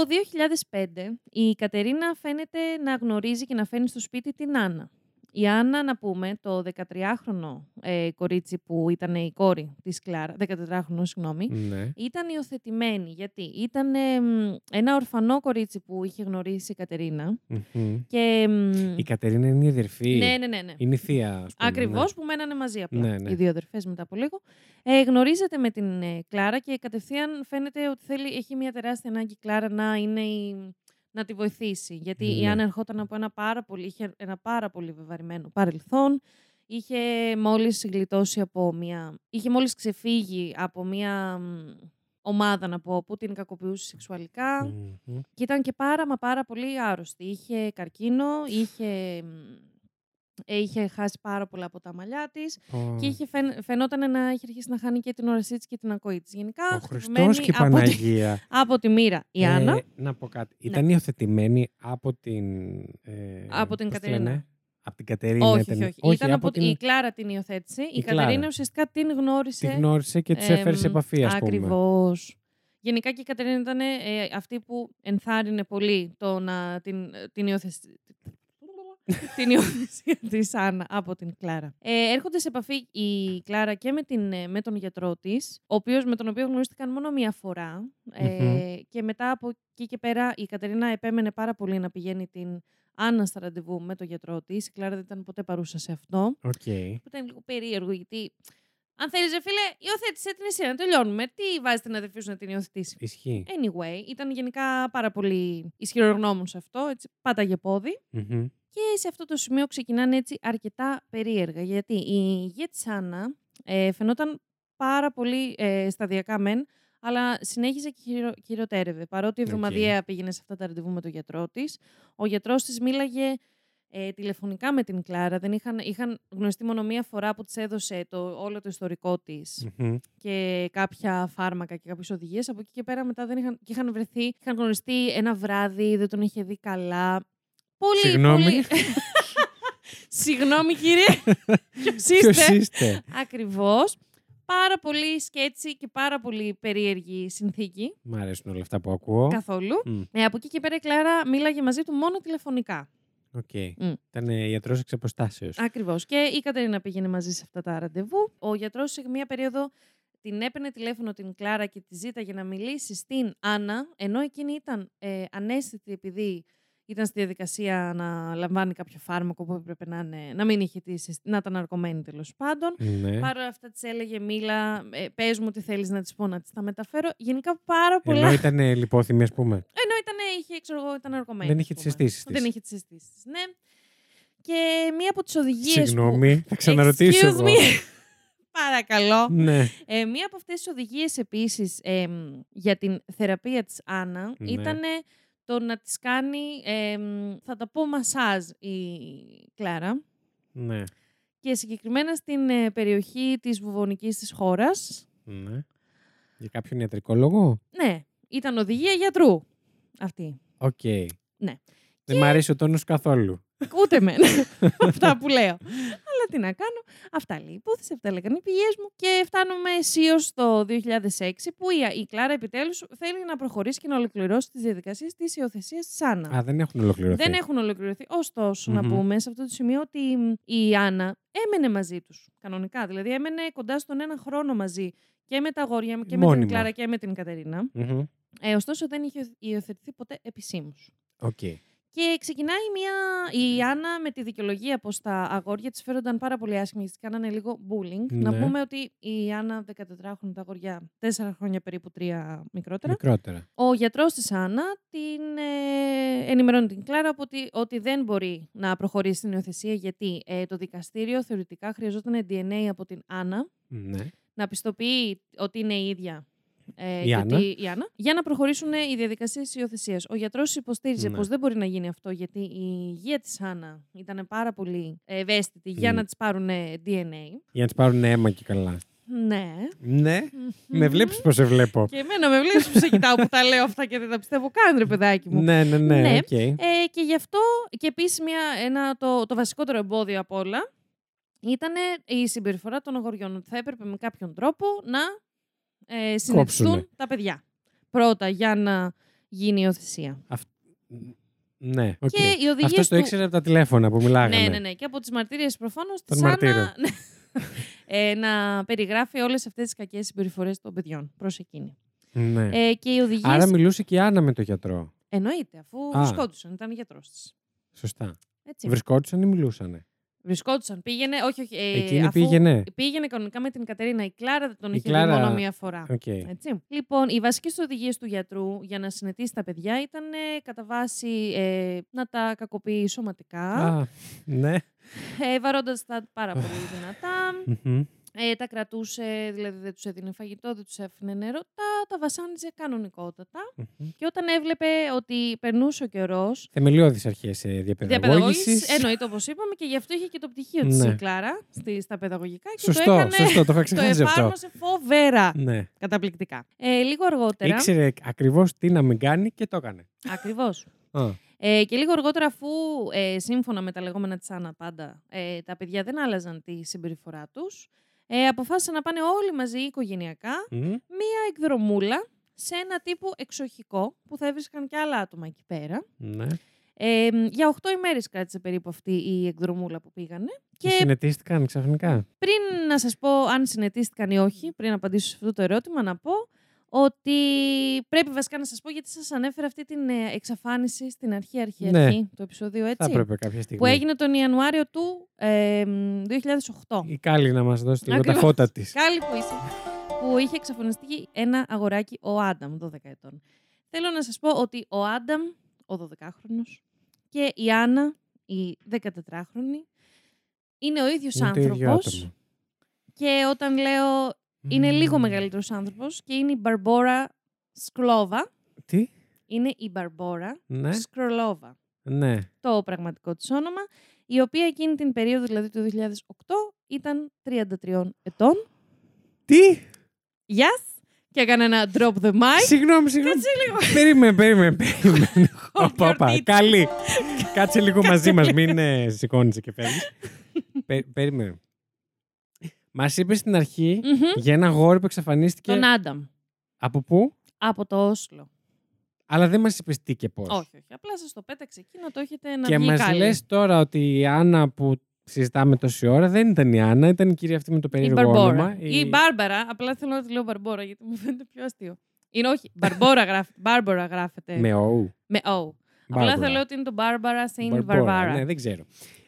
2005 η Κατερίνα φαίνεται να γνωρίζει και να φέρνει στο σπίτι την Άννα. Η Άννα, να πούμε, το 13χρονο ε, κορίτσι που ήταν η κόρη της Κλάρα, 14χρονο, συγγνώμη, Ναι. ήταν υιοθετημένη. Γιατί; Ήταν ε, μ, ένα ορφανό κορίτσι που είχε γνωρίσει η Κατερίνα. Μμμ. Και, μ, Η Κατερίνα είναι η αδερφή. ναι, ναι, ναι. ναι. Είναι η θεία. ας πούμε, Ακριβώς που μένανε μαζί απλά. Ναι, ναι. Οι δύο αδερφές μετά από λίγο. Ε, γνωρίζεται με την ε, Κλάρα και κατευθείαν φαίνεται ότι θέλει, έχει μια τεράστια ανάγκη η Κλάρα να, είναι η, να τη βοηθήσει. Γιατί η Ναι. Άννα ερχόταν από ένα πάρα πολύ, είχε ένα πάρα πολύ βεβαρημένο παρελθόν. Είχε μόλις γλιτώσει από μια... Είχε μόλις ξεφύγει από μια μ, ομάδα, να πω, που την κακοποιούσε σεξουαλικά. Μμμ. Και ήταν και πάρα μα πάρα πολύ άρρωστη. Είχε καρκίνο, είχε, μ, ε, είχε χάσει πάρα πολλά από τα μαλλιά της Πω. και είχε φαίν, φαινόταν να έχει αρχίσει να χάνει και την όρασή της και την ακοή της. Γενικά, Ο Χριστός χτυπημένη και η από, τη, Παναγία. από τη μοίρα η Άννα. Ε, να πω κάτι. Ήταν υιοθετημένη από την. Ε, Από την πώς τη Κατερίνα. λένε; Από την Κατερίνα. όχι, ήταν. όχι, όχι. Ήταν από την... Η Κλάρα την υιοθέτησε. Η, Η Κατερίνα Κλάρα. ουσιαστικά την γνώρισε. Τη γνώρισε και της έφερε σε εμ, επαφή, ας πούμε. Ακριβώς. Γενικά και η Κατερίνα ήταν ε, αυτή που ενθάρρυνε πολύ το να την, την υιοθεσ- την υιοθεσία της Άννα από την Κλάρα. Ε, έρχονται σε επαφή η Κλάρα και με, την, ε, με τον γιατρό της, με τον οποίο γνωρίστηκαν μόνο μία φορά. Ε, Μμμ. και μετά από εκεί και πέρα η Κατερίνα επέμενε πάρα πολύ να πηγαίνει την Άννα στα ραντεβού με τον γιατρό της. Η Κλάρα δεν ήταν ποτέ παρούσα σε αυτό. Οκ. Που ήταν λίγο περίεργο γιατί. Αν θέλεις, ρε φίλε, υιοθέτησέ την εσύ να τελειώνουμε. Τι βάζει την αδερφή σου να την υιοθετήσεις; Ισχύει. Anyway, ήταν γενικά πάρα πολύ ισχυρογνώμων σε αυτό. Έτσι, πάταγε πόδι. Μμμ. Και σε αυτό το σημείο ξεκινάνε έτσι αρκετά περίεργα. Γιατί η υγεία της Άννα ε, φαινόταν πάρα πολύ ε, σταδιακά μεν, αλλά συνέχιζε και χειρο, χειροτέρευε. Παρότι Οκ. εβδομαδιαία πήγαινε σε αυτά τα ραντεβού με τον γιατρό της, ο γιατρός της μίλαγε ε, τηλεφωνικά με την Κλάρα. Δεν είχαν, είχαν γνωριστεί μόνο μία φορά που της έδωσε το, όλο το ιστορικό της Μμμ. και κάποια φάρμακα και κάποιες οδηγίες. Από εκεί και πέρα μετά δεν είχαν, και είχαν βρεθεί, είχαν γνωριστεί ένα βράδυ, δεν τον είχε δει καλά. Πολύ, Συγγνώμη. πολύ... Συγγνώμη, κύριε. Ποιος Ποιος είστε; είστε; Ακριβώς. Πάρα πολύ sketchy και πάρα πολύ περίεργη συνθήκη. Μ' αρέσουν όλα αυτά που ακούω. Καθόλου. Μμ. Ε, από εκεί και πέρα η Κλάρα μίλαγε μαζί του μόνο τηλεφωνικά. Οκ. Μμ. Ήταν ιατρό εξ αποστάσεως. Ακριβώς. Και η Κατερίνα πήγαινε μαζί σε αυτά τα ραντεβού. Ο γιατρός σε μία περίοδο την έπαιρνε τηλέφωνο την Κλάρα και τη ζήταγε να μιλήσει στην Άννα, ενώ εκείνη ήταν ε, αναίσθητη επειδή ήταν στη διαδικασία να λαμβάνει κάποιο φάρμακο που έπρεπε να, είναι, να μην είχε τη, συστ- να ήταν ναρκωμένη τέλος πάντων. Ναι. Παρ' όλα αυτά της έλεγε: Μίλα, ε, πες μου τι θέλεις να της πω, να της τα μεταφέρω. Γενικά πάρα πολλά. Ενώ ήταν λιπόθυμη, ας πούμε. Ενώ ήταν, είχε, ξέρω εγώ, ήταν ναρκωμένη. Δεν ας είχε τις πούμε. αισθήσεις της. Δεν είχε τις αισθήσεις της. Ναι. Και μία από τις οδηγίες. Συγγνώμη, θα ξαναρωτήσω. Excuse εγώ. me. Παρακαλώ. Ναι. Ε, μία από αυτές τις οδηγίες επίσης εμ, για την θεραπεία της Άννα Ναι. ήταν το να της κάνει, εμ, θα τα πω μασάζ η Κλάρα Ναι. και συγκεκριμένα στην ε, περιοχή της βουβωνικής της χώρας. ναι. Για κάποιον ιατρικό λόγο. Ναι, ήταν οδηγία γιατρού αυτή. Οκ. Ναι. Δεν μ' αρέσει ο τόνος καθόλου. Ούτε με αυτά που λέω. Αλλά τι να κάνω. Αυτά λέει η υπόθεση, αυτά λέγανε οι πηγές μου. Και φτάνουμε αισίως το 2006 που η, η Κλάρα επιτέλους θέλει να προχωρήσει και να ολοκληρώσει τις διαδικασίες της υιοθεσίας της Άννα. Α, δεν έχουν ολοκληρωθεί. Δεν έχουν ολοκληρωθεί. Ωστόσο, να Μμμ. πούμε σε αυτό το σημείο ότι η Άννα έμενε μαζί τους. Κανονικά. Δηλαδή, έμενε κοντά στον ένα χρόνο μαζί και με τα αγόρια και με την Μόνιμα. Κλάρα και με την Κατερίνα. Μμμ. Ε, ωστόσο, δεν είχε υιοθετηθεί ποτέ επισήμως. Οκ. Και ξεκινάει μια, η Άννα με τη δικαιολογία πως τα αγόρια της φέρονταν πάρα πολύ άσχημα και της κάνανε λίγο bullying. Να Ναι. πούμε ότι η Άννα 14χρονη τα αγόρια 4 χρόνια περίπου 3 μικρότερα. Μικρότερα. Ο γιατρός της Άννα την ε, ενημερώνει την Κλάρα από ότι, ότι δεν μπορεί να προχωρήσει στην υιοθεσία γιατί ε, το δικαστήριο θεωρητικά χρειαζόταν DNA από την Άννα Ναι. να πιστοποιεί ότι είναι η ίδια ε, Η και Άννα. ότι- η Άννα, για να προχωρήσουν οι διαδικασίες υιοθεσίας. Ο γιατρός υποστήριζε Ναι. πως δεν μπορεί να γίνει αυτό γιατί η υγεία της Άννα ήταν πάρα πολύ ευαίσθητη για Μμ. να της πάρουν ε, DNA. Για να της πάρουν αίμα και καλά. Ναι. Ναι. Με βλέπεις πώς σε βλέπω. Και εμένα με βλέπεις που σε κοιτάω που τα λέω αυτά και δεν τα πιστεύω καν, ρε παιδάκι μου. Ναι, ναι, ναι. Ναι. οκ. Ε, και γι' αυτό και επίσης ένα, το, το βασικότερο εμπόδιο απ' όλα ήταν η συμπεριφορά των αγοριών. Ότι θα έπρεπε με κάποιον τρόπο να ε, συνετιστούν Κόψουνε. τα παιδιά. Πρώτα για να γίνει η υιοθεσία. Ναι, οκ. Και οι οδηγίες Αυτός το του- ήξερε από τα τηλέφωνα που μιλάγανε. Ναι, ναι, ναι. Και από τις μαρτυρίες προφανώς Των της Άννα μαρτύρων. ναι, ε, να περιγράφει όλες αυτές τις κακές συμπεριφορές των παιδιών προς εκείνη. Ναι. Ε, και οι οδηγίες... Άρα μιλούσε και η Άννα με τον γιατρό. Εννοείται, αφού Α. βρισκόντουσαν, ήταν γιατρός της. Σωστά. Έτσι. Βρισκόντουσαν ή μιλούσανε; Βρισκόντουσαν. Πήγαινε, όχι, όχι. Ε, Εκείνη αφού πήγαινε. Πήγαινε κανονικά με την Κατερίνα. Η Κλάρα δεν τον Η είχε Κλάρα- δει μόνο μία φορά. Οκ. Έτσι. Λοιπόν, οι βασικές οδηγίες του γιατρού για να συνετίσει τα παιδιά ήταν ε, κατά βάση ε, να τα κακοποιεί σωματικά, Α, ναι. ε, βαρώντας τα πάρα πολύ δυνατά. Μμμ. Ε, τα κρατούσε, δηλαδή δεν τους έδινε φαγητό, δεν τους έφυγε νερό. Τα, τα βασάνιζε κανονικότατα. Μμμ. Και όταν έβλεπε ότι περνούσε ο καιρός. Θεμελιώδεις αρχές ε, διαπαιδαγώγησης. Διαπαιδαγώγησης, εννοείται όπως είπαμε, και γι' αυτό είχε και το πτυχίο της Ναι. η Κλάρα στη, στα παιδαγωγικά. Και το Σωστό, έκανε, σωστό, το είχα το ξεχάσει αυτό. εφάρμοσε φοβερά. Ναι. Καταπληκτικά. Ε, λίγο αργότερα. Ήξερε ακριβώς τι να μην κάνει και το έκανε. Ακριβώς. Α, Ε, και λίγο αργότερα, αφού ε, σύμφωνα με τα λεγόμενα της Άννα πάντα, ε, τα παιδιά δεν άλλαζαν τη συμπεριφορά τους, ε, αποφάσισαν να πάνε όλοι μαζί οικογενειακά μμ. μία εκδρομούλα σε ένα τύπου εξοχικό που θα έβρισκαν και άλλα άτομα εκεί πέρα. Ναι. Ε, για 8 ημέρες κράτησε περίπου αυτή η εκδρομούλα που πήγανε. Και Και συνετίστηκαν ξαφνικά; πριν να σας πω αν συνετίστηκαν ή όχι, πριν απαντήσω σε αυτό το ερώτημα, να πω ότι πρέπει βασικά να σας πω γιατί σας ανέφερα αυτή την ε, εξαφάνιση στην αρχή αρχή, Ναι. αρχή του επεισοδίου Θα έτσι. έπρεπε κάποια στιγμή. Που έγινε τον Ιανουάριο του ε, 2008. Η Κάλλη να μας δώσει λίγο τα Ακριβώς. φώτα της. Κάλλη που είσαι. Που είχε εξαφανιστεί ένα αγοράκι, ο Άνταμ, 12 ετών. Θέλω να σας πω ότι ο Άνταμ, ο 12χρονος, και η Άννα, η 14χρονη, είναι ο ίδιος Είναι το ίδιο άνθρωπος. άτομο. Και όταν λέω είναι λίγο Μμμ. μεγαλύτερος άνθρωπος και είναι η Μπαρμπόρα Σκλόβα. Τι; Είναι η Μπαρμπόρα Ναι. Σκρολόβα. Ναι. Το πραγματικό της όνομα, η οποία εκείνη την περίοδο, δηλαδή το 2008, ήταν 33 ετών. Τι; Yes! Και έκανε ένα drop the mic. Συγγνώμη, συγγνώμη. Κάτσε λίγο. Περίμενε, περίμενε, περίμενε. Όπα, όπα. γιορτή. Καλή. Κάτσε λίγο μαζί μας, μην ε, σηκώνεις και φεύγεις. Πε- Περίμενε. Μας είπες στην αρχή Μμμ. για ένα γόρι που εξαφανίστηκε. Τον Άνταμ. Από πού; Από το Όσλο. Αλλά δεν μας είπες τι και πώς. Όχι, όχι. Απλά σας το πέταξε εκεί να το έχετε να και βγει μας καλή. λες τώρα ότι η Άννα που συζητάμε τόση ώρα δεν ήταν η Άννα, ήταν η κυρία αυτή με το Η περίεργο Μπαρμπόρα. όνομα. Ή η Μπάρμπαρα. Απλά θέλω να τη λέω Μπαρμπόρα γιατί μου φαίνεται πιο αστείο. Είναι όχι. Μπαρμπόρα γράφεται. Μπάρμπορα γράφεται. Με ο. Με O. Απλά Μπάρμπαρα. θα λέω ότι είναι το Μπάρμπαρα Σέιν Μπαρμπόρα. Βαρβάρα. Ναι, δεν ξέρω.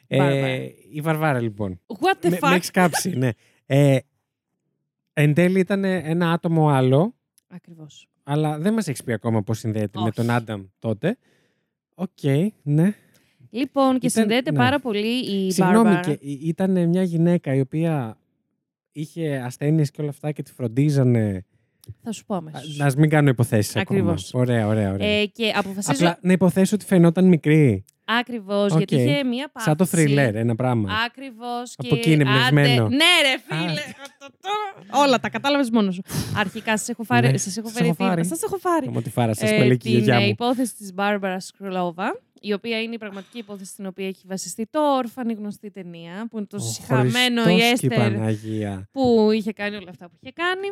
Βάρβαρα. Ε, η Βαρβάρα λοιπόν. What the με, fuck; με έχεις κάψει, ναι. Ε, εν τέλει ήταν ένα άτομο άλλο, Ακριβώς. αλλά δεν μας έχεις πει ακόμα πώς συνδέεται με Όχι. τον Άνταμ τότε. Οκ, ναι. Λοιπόν, και Ήταν- συνδέεται ναι. πάρα πολύ η Συγγνώμη, Μπάρμπαρα. και ή- ήταν μια γυναίκα η οποία είχε ασθένειες και όλα αυτά και τη φροντίζανε. Θα σου πω αμέσως. Να μην κάνω υποθέσεις Ακριβώς. ακόμα. Ωραία, ωραία, ωραία. Ε, και αποφασίζω. Απλά να υποθέσω ότι φαινόταν μικρή. Ακριβώς, Οκ. γιατί είχε μία πάθηση. Σαν το θριλέρ, ένα πράγμα. Ακριβώς. Από εκεί είναι εμπνευσμένο. Ναι, ρε φίλε. Όλα τα κατάλαβες μόνος σου. Αρχικά σας έχω φάρει. Ναι, Σας έχω σας φέρει. έχω φάρει. Σας έχω φάρει. Μου τη φάρα σας Ε, που έλεγε η την γιαγιά ε, μου. υπόθεση της Μπάρμπαρα Σκρολόβα, η οποία είναι η πραγματική υπόθεση στην οποία έχει βασιστεί το όρφανη γνωστή ταινία, που είναι το Ο συχαμένο η Χριστός και η Έστερ Παναγία. που είχε κάνει όλα αυτά που είχε κάνει.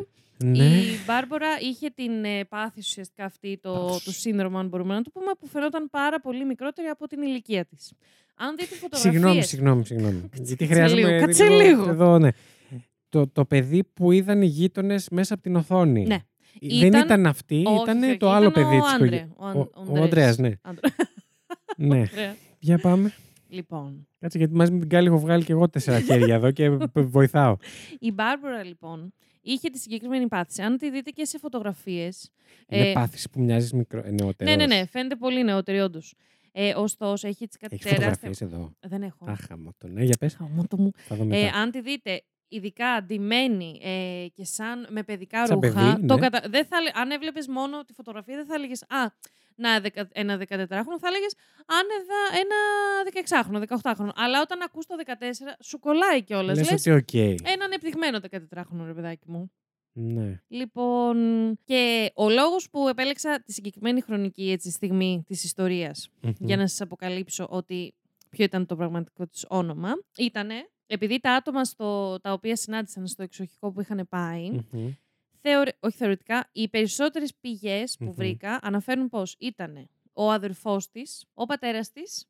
Ναι. Η Μπάρμπορα είχε την ε, πάθηση ουσιαστικά αυτή, το, το σύνδρομο, αν μπορούμε να το πούμε, που φαινόταν πάρα πολύ μικρότερη από την ηλικία της. Αν δείτε φωτογραφίες... Συγγνώμη, συγγνώμη, συγγνώμη. Γιατί κάτσε χρειάζομαι. λίγο, κάτσε λίγο. Εδώ, ναι. Το, το παιδί που είδαν οι γείτονες μέσα από την οθόνη. Ναι. Δεν Ήταν- ήταν αυτή, Όχι, ήταν όχι, το όχι, άλλο ήταν παιδί ο της Άντρε, οικογένειας. ο Αν- Ο, ο ο Ανδρέας. Ανδρέας, ναι. Άντρε. ναι. Ωραία. Για πάμε. Λοιπόν, Κάτσε, γιατί μαζί με την Κάλλη έχω βγάλει και εγώ τέσσερα χέρια εδώ και π- βοηθάω. η Μπάρμπορα λοιπόν είχε τη συγκεκριμένη πάθηση. Αν τη δείτε και σε φωτογραφίες... Είναι ε, πάθηση που μοιάζεις μικρό, ε, νεότερος. ναι, ναι, ναι, φαίνεται πολύ νεότερη όντως. Ε, ωστόσο, έχει έτσι κάτι Έχεις τεράστια... φωτογραφίες εδώ. Δεν έχω. Άχα μου το ναι, για πες. Χαμό το μου. Θα δω Ε, μετά. αν τη δείτε, ειδικά αντιμένη ε, και σαν με παιδικά Σαν ρούχα, παιδί, το ναι. κατα... δεν θα... λέ- αν έβλεπες μόνο τη φωτογραφία, δεν θα έλεγες Α, να, δεκα... ένα 14χρονο, θα έλεγες άνεδα ένα 16χρονο, 18χρονο. Αλλά όταν ακούς το 14, σου κολλάει κιόλας. Λες Λες, ότι οκ. ένα ανεπτυγμένο 14χρονο, ρε παιδάκι μου. Ναι. Λοιπόν, και ο λόγος που επέλεξα τη συγκεκριμένη χρονική έτσι, στιγμή της ιστορίας Μμμ. για να σας αποκαλύψω ότι ποιο ήταν το πραγματικό της όνομα, ήταν επειδή τα άτομα στο, τα οποία συνάντησαν στο εξοχικό που είχαν πάει, Μμμ. Θεωρε- όχι θεωρητικά, οι περισσότερες πηγές που Μμμ. βρήκα αναφέρουν πως ήταν ο αδερφός της, ο πατέρας της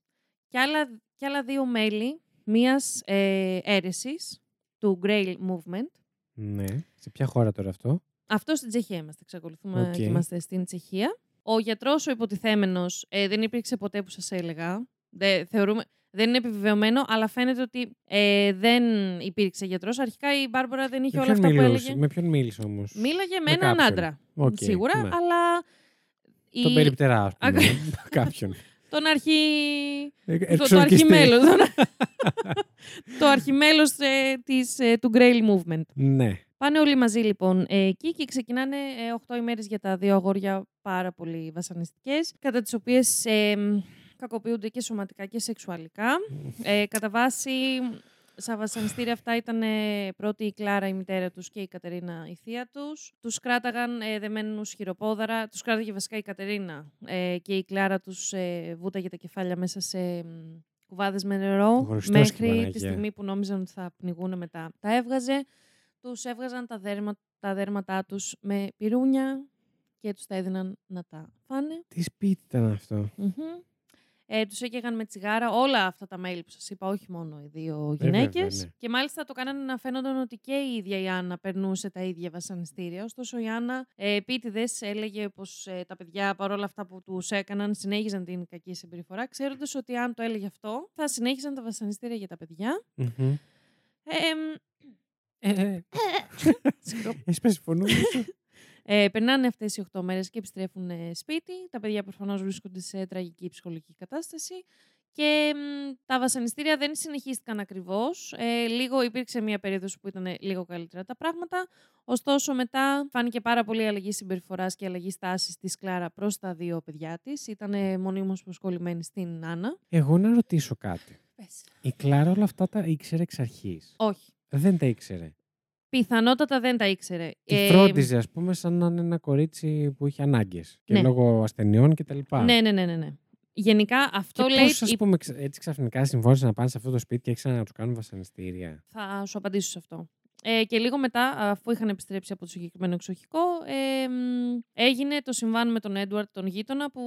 και άλλα, και άλλα δύο μέλη μιας ε, αίρεσης του Grail Movement. Ναι. Σε ποια χώρα τώρα αυτό; Αυτό στην Τσεχία είμαστε. Εξακολουθούμε Οκ. και είμαστε στην Τσεχία. Ο γιατρός, ο υποτιθέμενος, ε, δεν υπήρξε ποτέ που σας έλεγα. Δεν, θεωρούμε, δεν είναι επιβεβαιωμένο, αλλά φαίνεται ότι ε, δεν υπήρξε γιατρός. Αρχικά η Μπάρμπορα δεν είχε Με όλα ποιον αυτά που μιλούσε- έλεγε. Με ποιον μίλησε όμως; Μίλαγε με, με έναν κάποιον. άντρα. Οκ, Σίγουρα, ναι. αλλά. η- Τον περιπτερά, ας πούμε. Ακ- Κάποιον. τον αρχι... Ε, το, το εξορκιστή. αρχιμέλος. το αρχιμέλος ε, της, ε, του Grail Movement. Ναι. Πάνε όλοι μαζί λοιπόν ε, εκεί και ξεκινάνε ε, 8 ημέρες για τα δύο αγόρια πάρα πολύ βασανιστικές, κατά τις οποίες ε, μ, κακοποιούνται και σωματικά και σεξουαλικά. Ε, κατά βάση, στα βασανιστήρια αυτά ήταν ε, πρώτη η Κλάρα η μητέρα τους και η Κατερίνα η θεία τους. Τους κράταγαν ε, δεμένους χειροπόδαρα, τους κράταγε βασικά η Κατερίνα ε, και η Κλάρα τους ε, βούταγε τα κεφάλια μέσα σε μ, κουβάδες με νερό Ο Χριστός και η μέχρι Παναγία. τη στιγμή που νόμιζαν ότι θα πνιγούν μετά. Τα έβγαζε τους έβγαζαν τα, δέρμα, τα δέρματά τους με πυρούνια και τους τα έδιναν να τα φάνε. Τι σπίτι ήταν αυτό; Μμμ. Ε, τους έκαιγαν με τσιγάρα όλα αυτά τα μέλη που σας είπα, όχι μόνο οι δύο Ε, βέβαια, γυναίκες. ναι. Και μάλιστα το κάνανε να φαίνονταν ότι και η ίδια η Άννα περνούσε τα ίδια βασανιστήρια. Ωστόσο η Άννα ε, επίτηδες έλεγε πως ε, τα παιδιά παρόλα αυτά που τους έκαναν συνέχιζαν την κακή συμπεριφορά, ξέροντας ότι αν το έλεγε αυτό θα συνέχιζαν τα βασανιστήρια για τα παιδιά. Μμμ. Ε, εμ, Ε, ε, συγγνώμη. Έχεις πέσει φωνούλα σου. Ε, περνάνε αυτές οι 8 μέρες και επιστρέφουν ε, σπίτι. Τα παιδιά προφανώς βρίσκονται σε τραγική ψυχολογική κατάσταση. Και μ, τα βασανιστήρια δεν συνεχίστηκαν ακριβώς. Ε, λίγο υπήρξε μια περίοδος που ήταν λίγο καλύτερα τα πράγματα. Ωστόσο, μετά φάνηκε πάρα πολύ αλλαγή συμπεριφοράς και αλλαγή στάσης της Κλάρα προς τα δύο παιδιά της. Ήταν μονίμως προσκολλημένη στην Άννα. Εγώ να ρωτήσω κάτι. Η Κλάρα όλα αυτά τα ήξερε εξ αρχής; Όχι. Δεν τα ήξερε; Πιθανότατα δεν τα ήξερε. Τη Ε, φρόντιζε, ας πούμε, σαν να είναι ένα κορίτσι που είχε ανάγκες. Και Ναι. λόγω ασθενειών κτλ. Ναι, ναι, ναι, ναι, ναι. Γενικά αυτό και λέει. πώς, ας πούμε, ξε- έτσι ξαφνικά συμφώνησαν να πάνε σε αυτό το σπίτι και έξανα να τους κάνουν βασανιστήρια; Θα σου απαντήσω σε αυτό. Ε, και λίγο μετά, αφού είχαν επιστρέψει από το συγκεκριμένο εξοχικό, ε, μ, έγινε το συμβάν με τον Έντουαρτ, τον γείτονα, που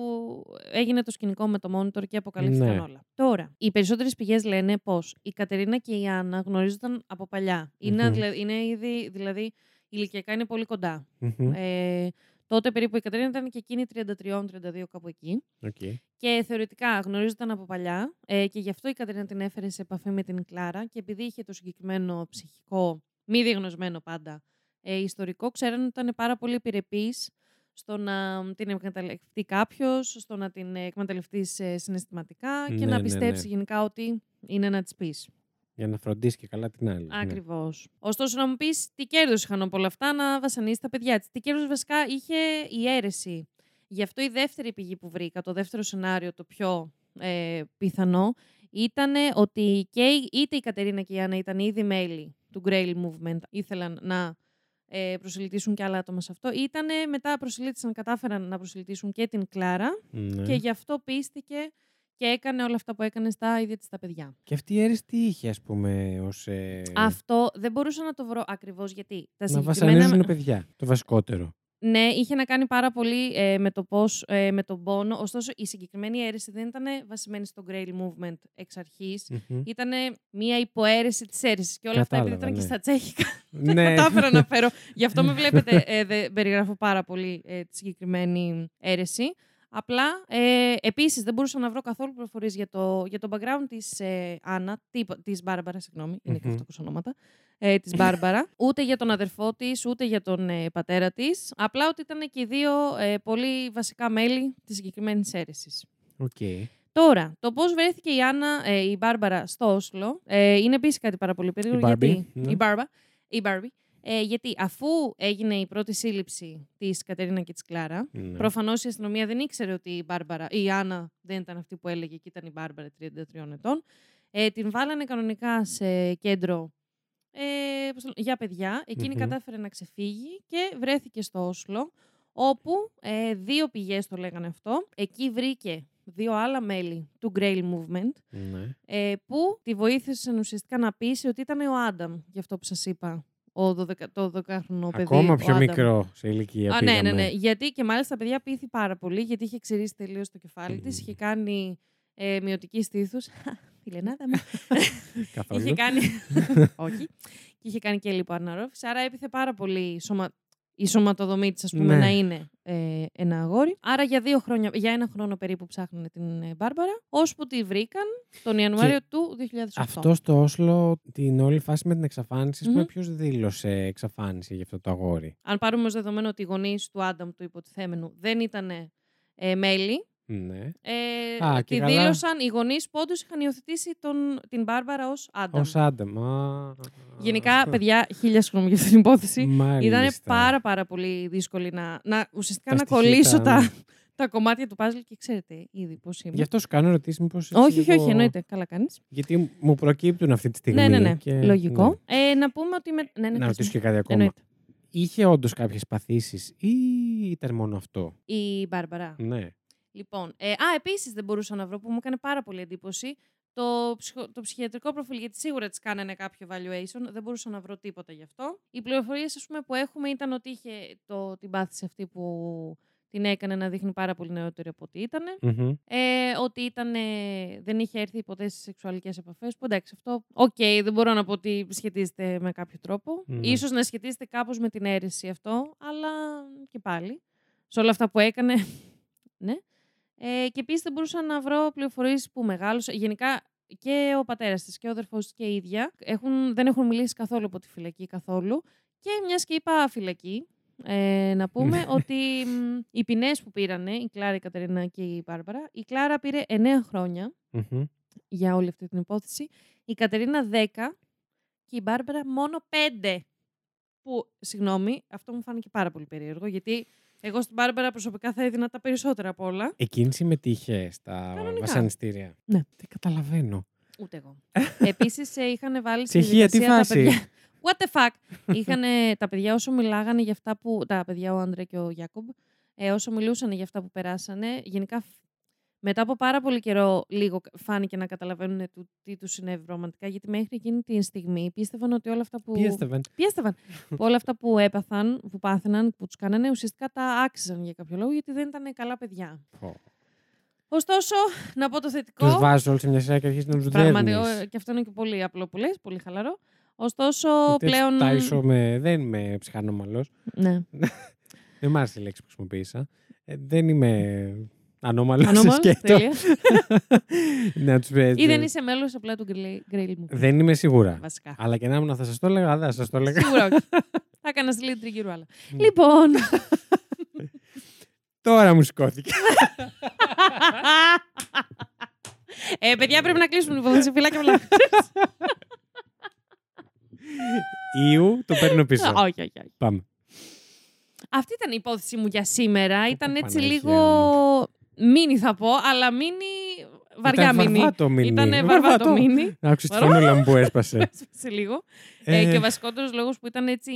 έγινε το σκηνικό με το monitor και αποκαλύφθηκαν Ναι. όλα. Τώρα, οι περισσότερες πηγές λένε πως η Κατερίνα και η Άννα γνωρίζονταν από παλιά. Είναι, Μμμ. δηλα- είναι ήδη, δηλαδή, ηλικιακά είναι πολύ κοντά. Μμμ. Ε, τότε περίπου η Κατερίνα ήταν και εκείνη 33-32 κάπου εκεί. Οκ. Και θεωρητικά γνωρίζονταν από παλιά ε, και γι' αυτό η Κατερίνα την έφερε σε επαφή με την Κλάρα και επειδή είχε το συγκεκριμένο ψυχικό, μη διαγνωσμένο πάντα, ε, ιστορικό, ξέραν ότι ήταν πάρα πολύ επιρρεπής στο να την εκμεταλλευτεί κάποιος, στο να την εκμεταλλευτεί ε, συναισθηματικά και Ναι, να ναι, πιστέψει ναι. γενικά ότι είναι να της πεις. Για να φροντίσεις και καλά την άλλη. ναι. Ακριβώς. Ωστόσο, να μου πεις τι κέρδος είχαν από όλα αυτά να βασανίσεις τα παιδιά της. Τι κέρδος βασικά είχε η αίρεση. Γι' αυτό η δεύτερη πηγή που βρήκα, το δεύτερο σενάριο, το πιο ε, πιθανό, ήταν ότι και η- είτε η Κατερίνα και η Άννα ήταν ήδη μέλη του Grail Movement, ήθελαν να ε, προσελητήσουν και άλλα άτομα σε αυτό, ήτανε μετά προσελήτησαν, κατάφεραν να προσελητήσουν και την Κλάρα Ναι. και γι' αυτό πίστηκε και έκανε όλα αυτά που έκανε στα ίδια της τα παιδιά. Και αυτή η αίρεση τι είχε, ας πούμε, ως. Αυτό δεν μπορούσα να το βρω ακριβώς γιατί τα να συγκεκριμένα... βασανίζουν παιδιά. Το βασικότερο. Ναι, είχε να κάνει πάρα πολύ ε, με το πώς, ε, με τον πόνο. Ωστόσο, η συγκεκριμένη αίρεση δεν ήταν βασισμένη στο Grail Movement εξ αρχής. Μμμ. Ήταν μία υποαίρεση της αίρεσης. Και όλα αυτά επειδή Κατάλαβα, ήταν και ναι. στα τσέχικα. ναι. Δεν κατάφερα να φέρω. Γι' αυτό με βλέπετε, ε, δεν περιγράφω πάρα πολύ ε, τη συγκεκριμένη αίρεση. Απλά, ε, επίσης, δεν μπορούσα να βρω καθόλου πληροφορίες για το, για το background της ε, Άννα, τι- της Μπάρμπαρα, συγγνώμη, είναι και Μμμ. αυτό ονόματα, ε, της Μπάρμπαρα, ούτε για τον αδερφό της, ούτε για τον ε, πατέρα της. Απλά ότι ήταν και οι δύο ε, πολύ βασικά μέλη της συγκεκριμένης αίρεσης. Οκ. Τώρα, το πώς βρέθηκε η Άννα, ε, η Μπάρμπαρα στο Όσλο, ε, είναι επίσης κάτι πάρα πολύ περίεργο. Η Μπάρμπι, γιατί, ναι. η, Μπάρμπα, η Μπάρμπι, ε, γιατί αφού έγινε η πρώτη σύλληψη της Κατερίνα και της Κλάρα, Ναι. προφανώς η αστυνομία δεν ήξερε ότι η, Μπάρμπαρα, η Άννα δεν ήταν αυτή που έλεγε και ήταν η Μπάρμπαρα 33 ετών. Ε, την βάλανε κανονικά σε κέντρο ε, πώς το λένε, για παιδιά. Εκείνη Μμμ. κατάφερε να ξεφύγει και βρέθηκε στο Όσλο, όπου ε, δύο πηγές το λέγανε αυτό. Εκεί βρήκε δύο άλλα μέλη του Grail Movement, Ναι. ε, που τη βοήθησαν ουσιαστικά να πείσει ότι ήταν ο Άνταμ, για αυτό που σας είπα, ο 12, το 12χρονο παιδί. Ακόμα ο πιο Άνταμ. μικρό σε ηλικία. Α, ναι, ναι, πήγαμε. ναι. Γιατί και μάλιστα παιδιά πείθει πάρα πολύ, γιατί είχε ξηρίσει τελείως το κεφάλι της, Μμμ. είχε κάνει ε, μειωτική στήθους. Φιλενάδα μου. Καθόλου. Είχε κάνει. Όχι. Και είχε κάνει και λιποαναρρόφηση. Άρα έπιθε πάρα πολύ σωμα... η σωματοδομή της, ας πούμε, Ναι. να είναι ε, ένα αγόρι. Άρα για, δύο χρόνια, για ένα χρόνο περίπου ψάχνουν την ε, Μπάρμπαρα, ώσπου τη βρήκαν τον Ιανουάριο του 2008. Αυτό στο Όσλο, την όλη φάση με την εξαφάνιση, mm Μμμ. ποιος δήλωσε εξαφάνιση για αυτό το αγόρι; Αν πάρουμε ως δεδομένο ότι οι γονείς του Άνταμ, του υποτιθέμενου, δεν ήταν ε, μέλη, Ναι. ε, Α, και τη καλά. δήλωσαν οι γονείς που όντω είχαν υιοθετήσει τον, την Μπάρμπαρα ως Άνταμ. Ω Άνταμ. Α, Γενικά, παιδιά, χίλια συγγνώμη για αυτή την υπόθεση. Μάλιστα. Ήταν πάρα πάρα πολύ δύσκολη να, να ουσιαστικά Τα να στοιχεία κολλήσω ήταν- τα, τα κομμάτια του puzzle και ξέρετε ήδη πώς είμαι. Γι' αυτό σου κάνω ερωτήσεις, μήπως. όχι, όχι, όχι, εννοείται. Καλά κάνεις. Γιατί μου προκύπτουν αυτή τη στιγμή. Ναι, ναι, ναι. και- Λογικό. Ε, να πούμε ότι... Με... Ναι, ναι, Να πες ρωτήσω μου. και κάτι ακόμα. Εννοείται. Είχε όντως κάποιες παθήσεις ή ήταν μόνο αυτό; Η Μπάρμπαρα. Ναι. Λοιπόν, ε, α, επίσης δεν μπορούσα να βρω που μου έκανε πάρα πολύ εντύπωση το, ψυχο- το ψυχιατρικό προφίλ, γιατί σίγουρα της κάνανε κάποιο evaluation, δεν μπορούσα να βρω τίποτα γι' αυτό. Οι πληροφορίες που έχουμε ήταν ότι είχε το, την πάθηση αυτή που την έκανε να δείχνει πάρα πολύ νεότερη από ό,τι ήταν. Μμμ. Ε, ότι ήταν, δεν είχε έρθει ποτέ στι σεξουαλικές επαφές. Που εντάξει, αυτό. Οκ, δεν μπορώ να πω ότι σχετίζεται με κάποιο τρόπο. Ναι. Ίσως να σχετίζεται κάπως με την αίρεση αυτό, αλλά και πάλι. Σε όλα αυτά που έκανε. ναι. Ε, και επίσης δεν μπορούσα να βρω πληροφορίες που μεγάλωσε. Γενικά και ο πατέρας της και ο αδερφός της και η ίδια έχουν, δεν έχουν μιλήσει καθόλου από τη φυλακή καθόλου. Και μιας και είπα φυλακή, ε, να πούμε ότι μ, οι ποινές που πήρανε, η Κλάρα, η Κατερίνα και η Μπάρμπαρα, η Κλάρα πήρε 9 χρόνια Μμμ. για όλη αυτή την υπόθεση. Η Κατερίνα 10 και η Μπάρμπαρα μόνο 5. Που, συγγνώμη, αυτό μου φάνηκε πάρα πολύ περίεργο, γιατί εγώ στην Μπάρμπαρα προσωπικά θα έδινα τα περισσότερα από όλα. Εκείνη συμμετείχε στα Κανονικά. βασανιστήρια. Ναι. Δεν καταλαβαίνω. Ούτε εγώ. Επίσης, είχαν βάλει στη Ψυχία, τι διαδικασία τα φάση. παιδιά. What the fuck; είχαν τα παιδιά όσο μιλάγανε για αυτά που. Τα παιδιά, ο Άντρε και ο Γιάκομπ, ε, όσο μιλούσαν για αυτά που περάσανε, γενικά φ- μετά από πάρα πολύ καιρό λίγο φάνηκε να καταλαβαίνουν του- τι τους συνέβη πραγματικά. Γιατί μέχρι εκείνη τη στιγμή πίστευαν ότι όλα αυτά που. Πιέστευαν. Πιέστευαν. που όλα αυτά που έπαθαν, που πάθαιναν, που τους κάνανε, ουσιαστικά τα άξιζαν για κάποιο λόγο, γιατί δεν ήταν καλά παιδιά. Ωστόσο, να πω το θετικό. Τους βάζω όλους σε μια σειρά και αρχίζεις να τους Πράγματι, δέρνεις. ο- και αυτό είναι και πολύ απλό που λες, πολύ χαλαρό. Ωστόσο, πλέον. Τάισο με... Δεν είμαι ψυχανόμαλος. Ναι. Δεν μ' άρεσε η λέξη που χρησιμοποίησα. Ε, δεν είμαι ανώμαλο σε Ανώμαλος, σκέτο. τέλεια. να τους πες, Ή δεν ε, είσαι μέλος απλά του Grail μου. Δεν είμαι σίγουρα. Βασικά. Αλλά και να ήμουν θα σας το έλεγα, δεν θα σας το έλεγα. Σίγουρα όχι. Θα έκανα λίγη τριγύρου άλλα. Μμ. Λοιπόν. Τώρα μου σηκώθηκε. ε, παιδιά, πρέπει να κλείσουμε λοιπόν. Σε φυλάκια πολλά. Ιου, το παίρνω πίσω. όχι, όχι, όχι. Πάμε. Αυτή ήταν η υπόθεση μου για σήμερα. Ήταν έτσι Παναγία λίγο. Μίνι θα πω, αλλά μίνι. Βαριά Ήταν μίνι. βαρβάτο μίνι. Ήταν βαρβάτο μίνι. Άκουσες τη φωνούλα μου που έσπασε. σε λίγο. Ε, Ε, και ο βασικότερος λόγος που ήταν έτσι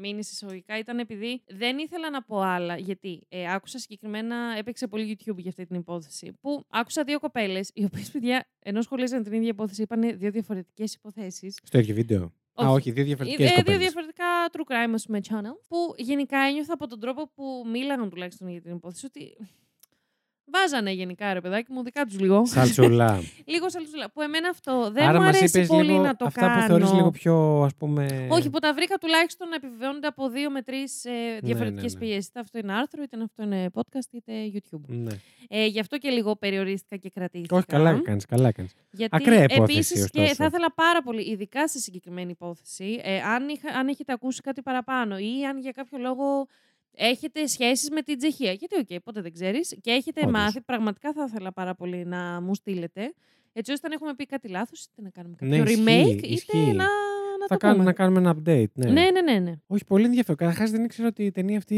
μείνει εισαγωγικά ήταν επειδή δεν ήθελα να πω άλλα. Γιατί ε, άκουσα συγκεκριμένα, έπαιξε πολύ YouTube για αυτή την υπόθεση. Που άκουσα δύο κοπέλες, οι οποίες παιδιά, ενώ σχολίαζαν την ίδια υπόθεση, είπαν δύο διαφορετικές υποθέσεις. Στο ίδιο βίντεο. Α, όχι, δύο διαφορετικές Ε, δύο κοπέλες. διαφορετικά true crime, ας πούμε, channel. Που γενικά ένιωθα από τον τρόπο που μίλαγαν τουλάχιστον για την υπόθεση ότι. Βάζανε γενικά ρε παιδάκι μου, δικά τους λίγο. Σαλτσουλά. λίγο σαλτσουλά. Που εμένα αυτό δεν Άρα μου μας αρέσει είπες πολύ λίγο να το αυτά κάνω. που θεωρείς λίγο πιο ας πούμε. Όχι, που τα βρήκα τουλάχιστον να επιβεβαιώνονται από δύο με τρεις ε, διαφορετικέ ναι, ναι. πηγές. Είτε αυτό είναι άρθρο, είτε αυτό είναι podcast, είτε YouTube. Ναι. Ε, γι' αυτό και λίγο περιορίστηκα και κρατήθηκα. Όχι, καλά κάνεις, καλά κάνεις. Γιατί Ακραία υπόθεση, επίσης και ωστόσο. θα ήθελα πάρα πολύ, ειδικά σε συγκεκριμένη υπόθεση, ε, αν, είχα, αν έχετε ακούσει κάτι παραπάνω ή αν για κάποιο λόγο έχετε σχέσεις με την Τσεχία. Γιατί, οκ, ποτέ δεν ξέρεις. Και έχετε Όντως. μάθει, πραγματικά θα ήθελα πάρα πολύ να μου στείλετε. Έτσι ώστε αν έχουμε πει κάτι λάθος, είτε να κάνουμε Ναι, κάποιο ισχύει, remake, είτε ισχύει. να, να Θα το κάνουμε, πούμε. να κάνουμε ένα update. Ναι. Ναι, ναι, ναι. ναι. Όχι, πολύ ενδιαφέρον. Καταρχάς δεν ήξερα ότι η ταινία αυτή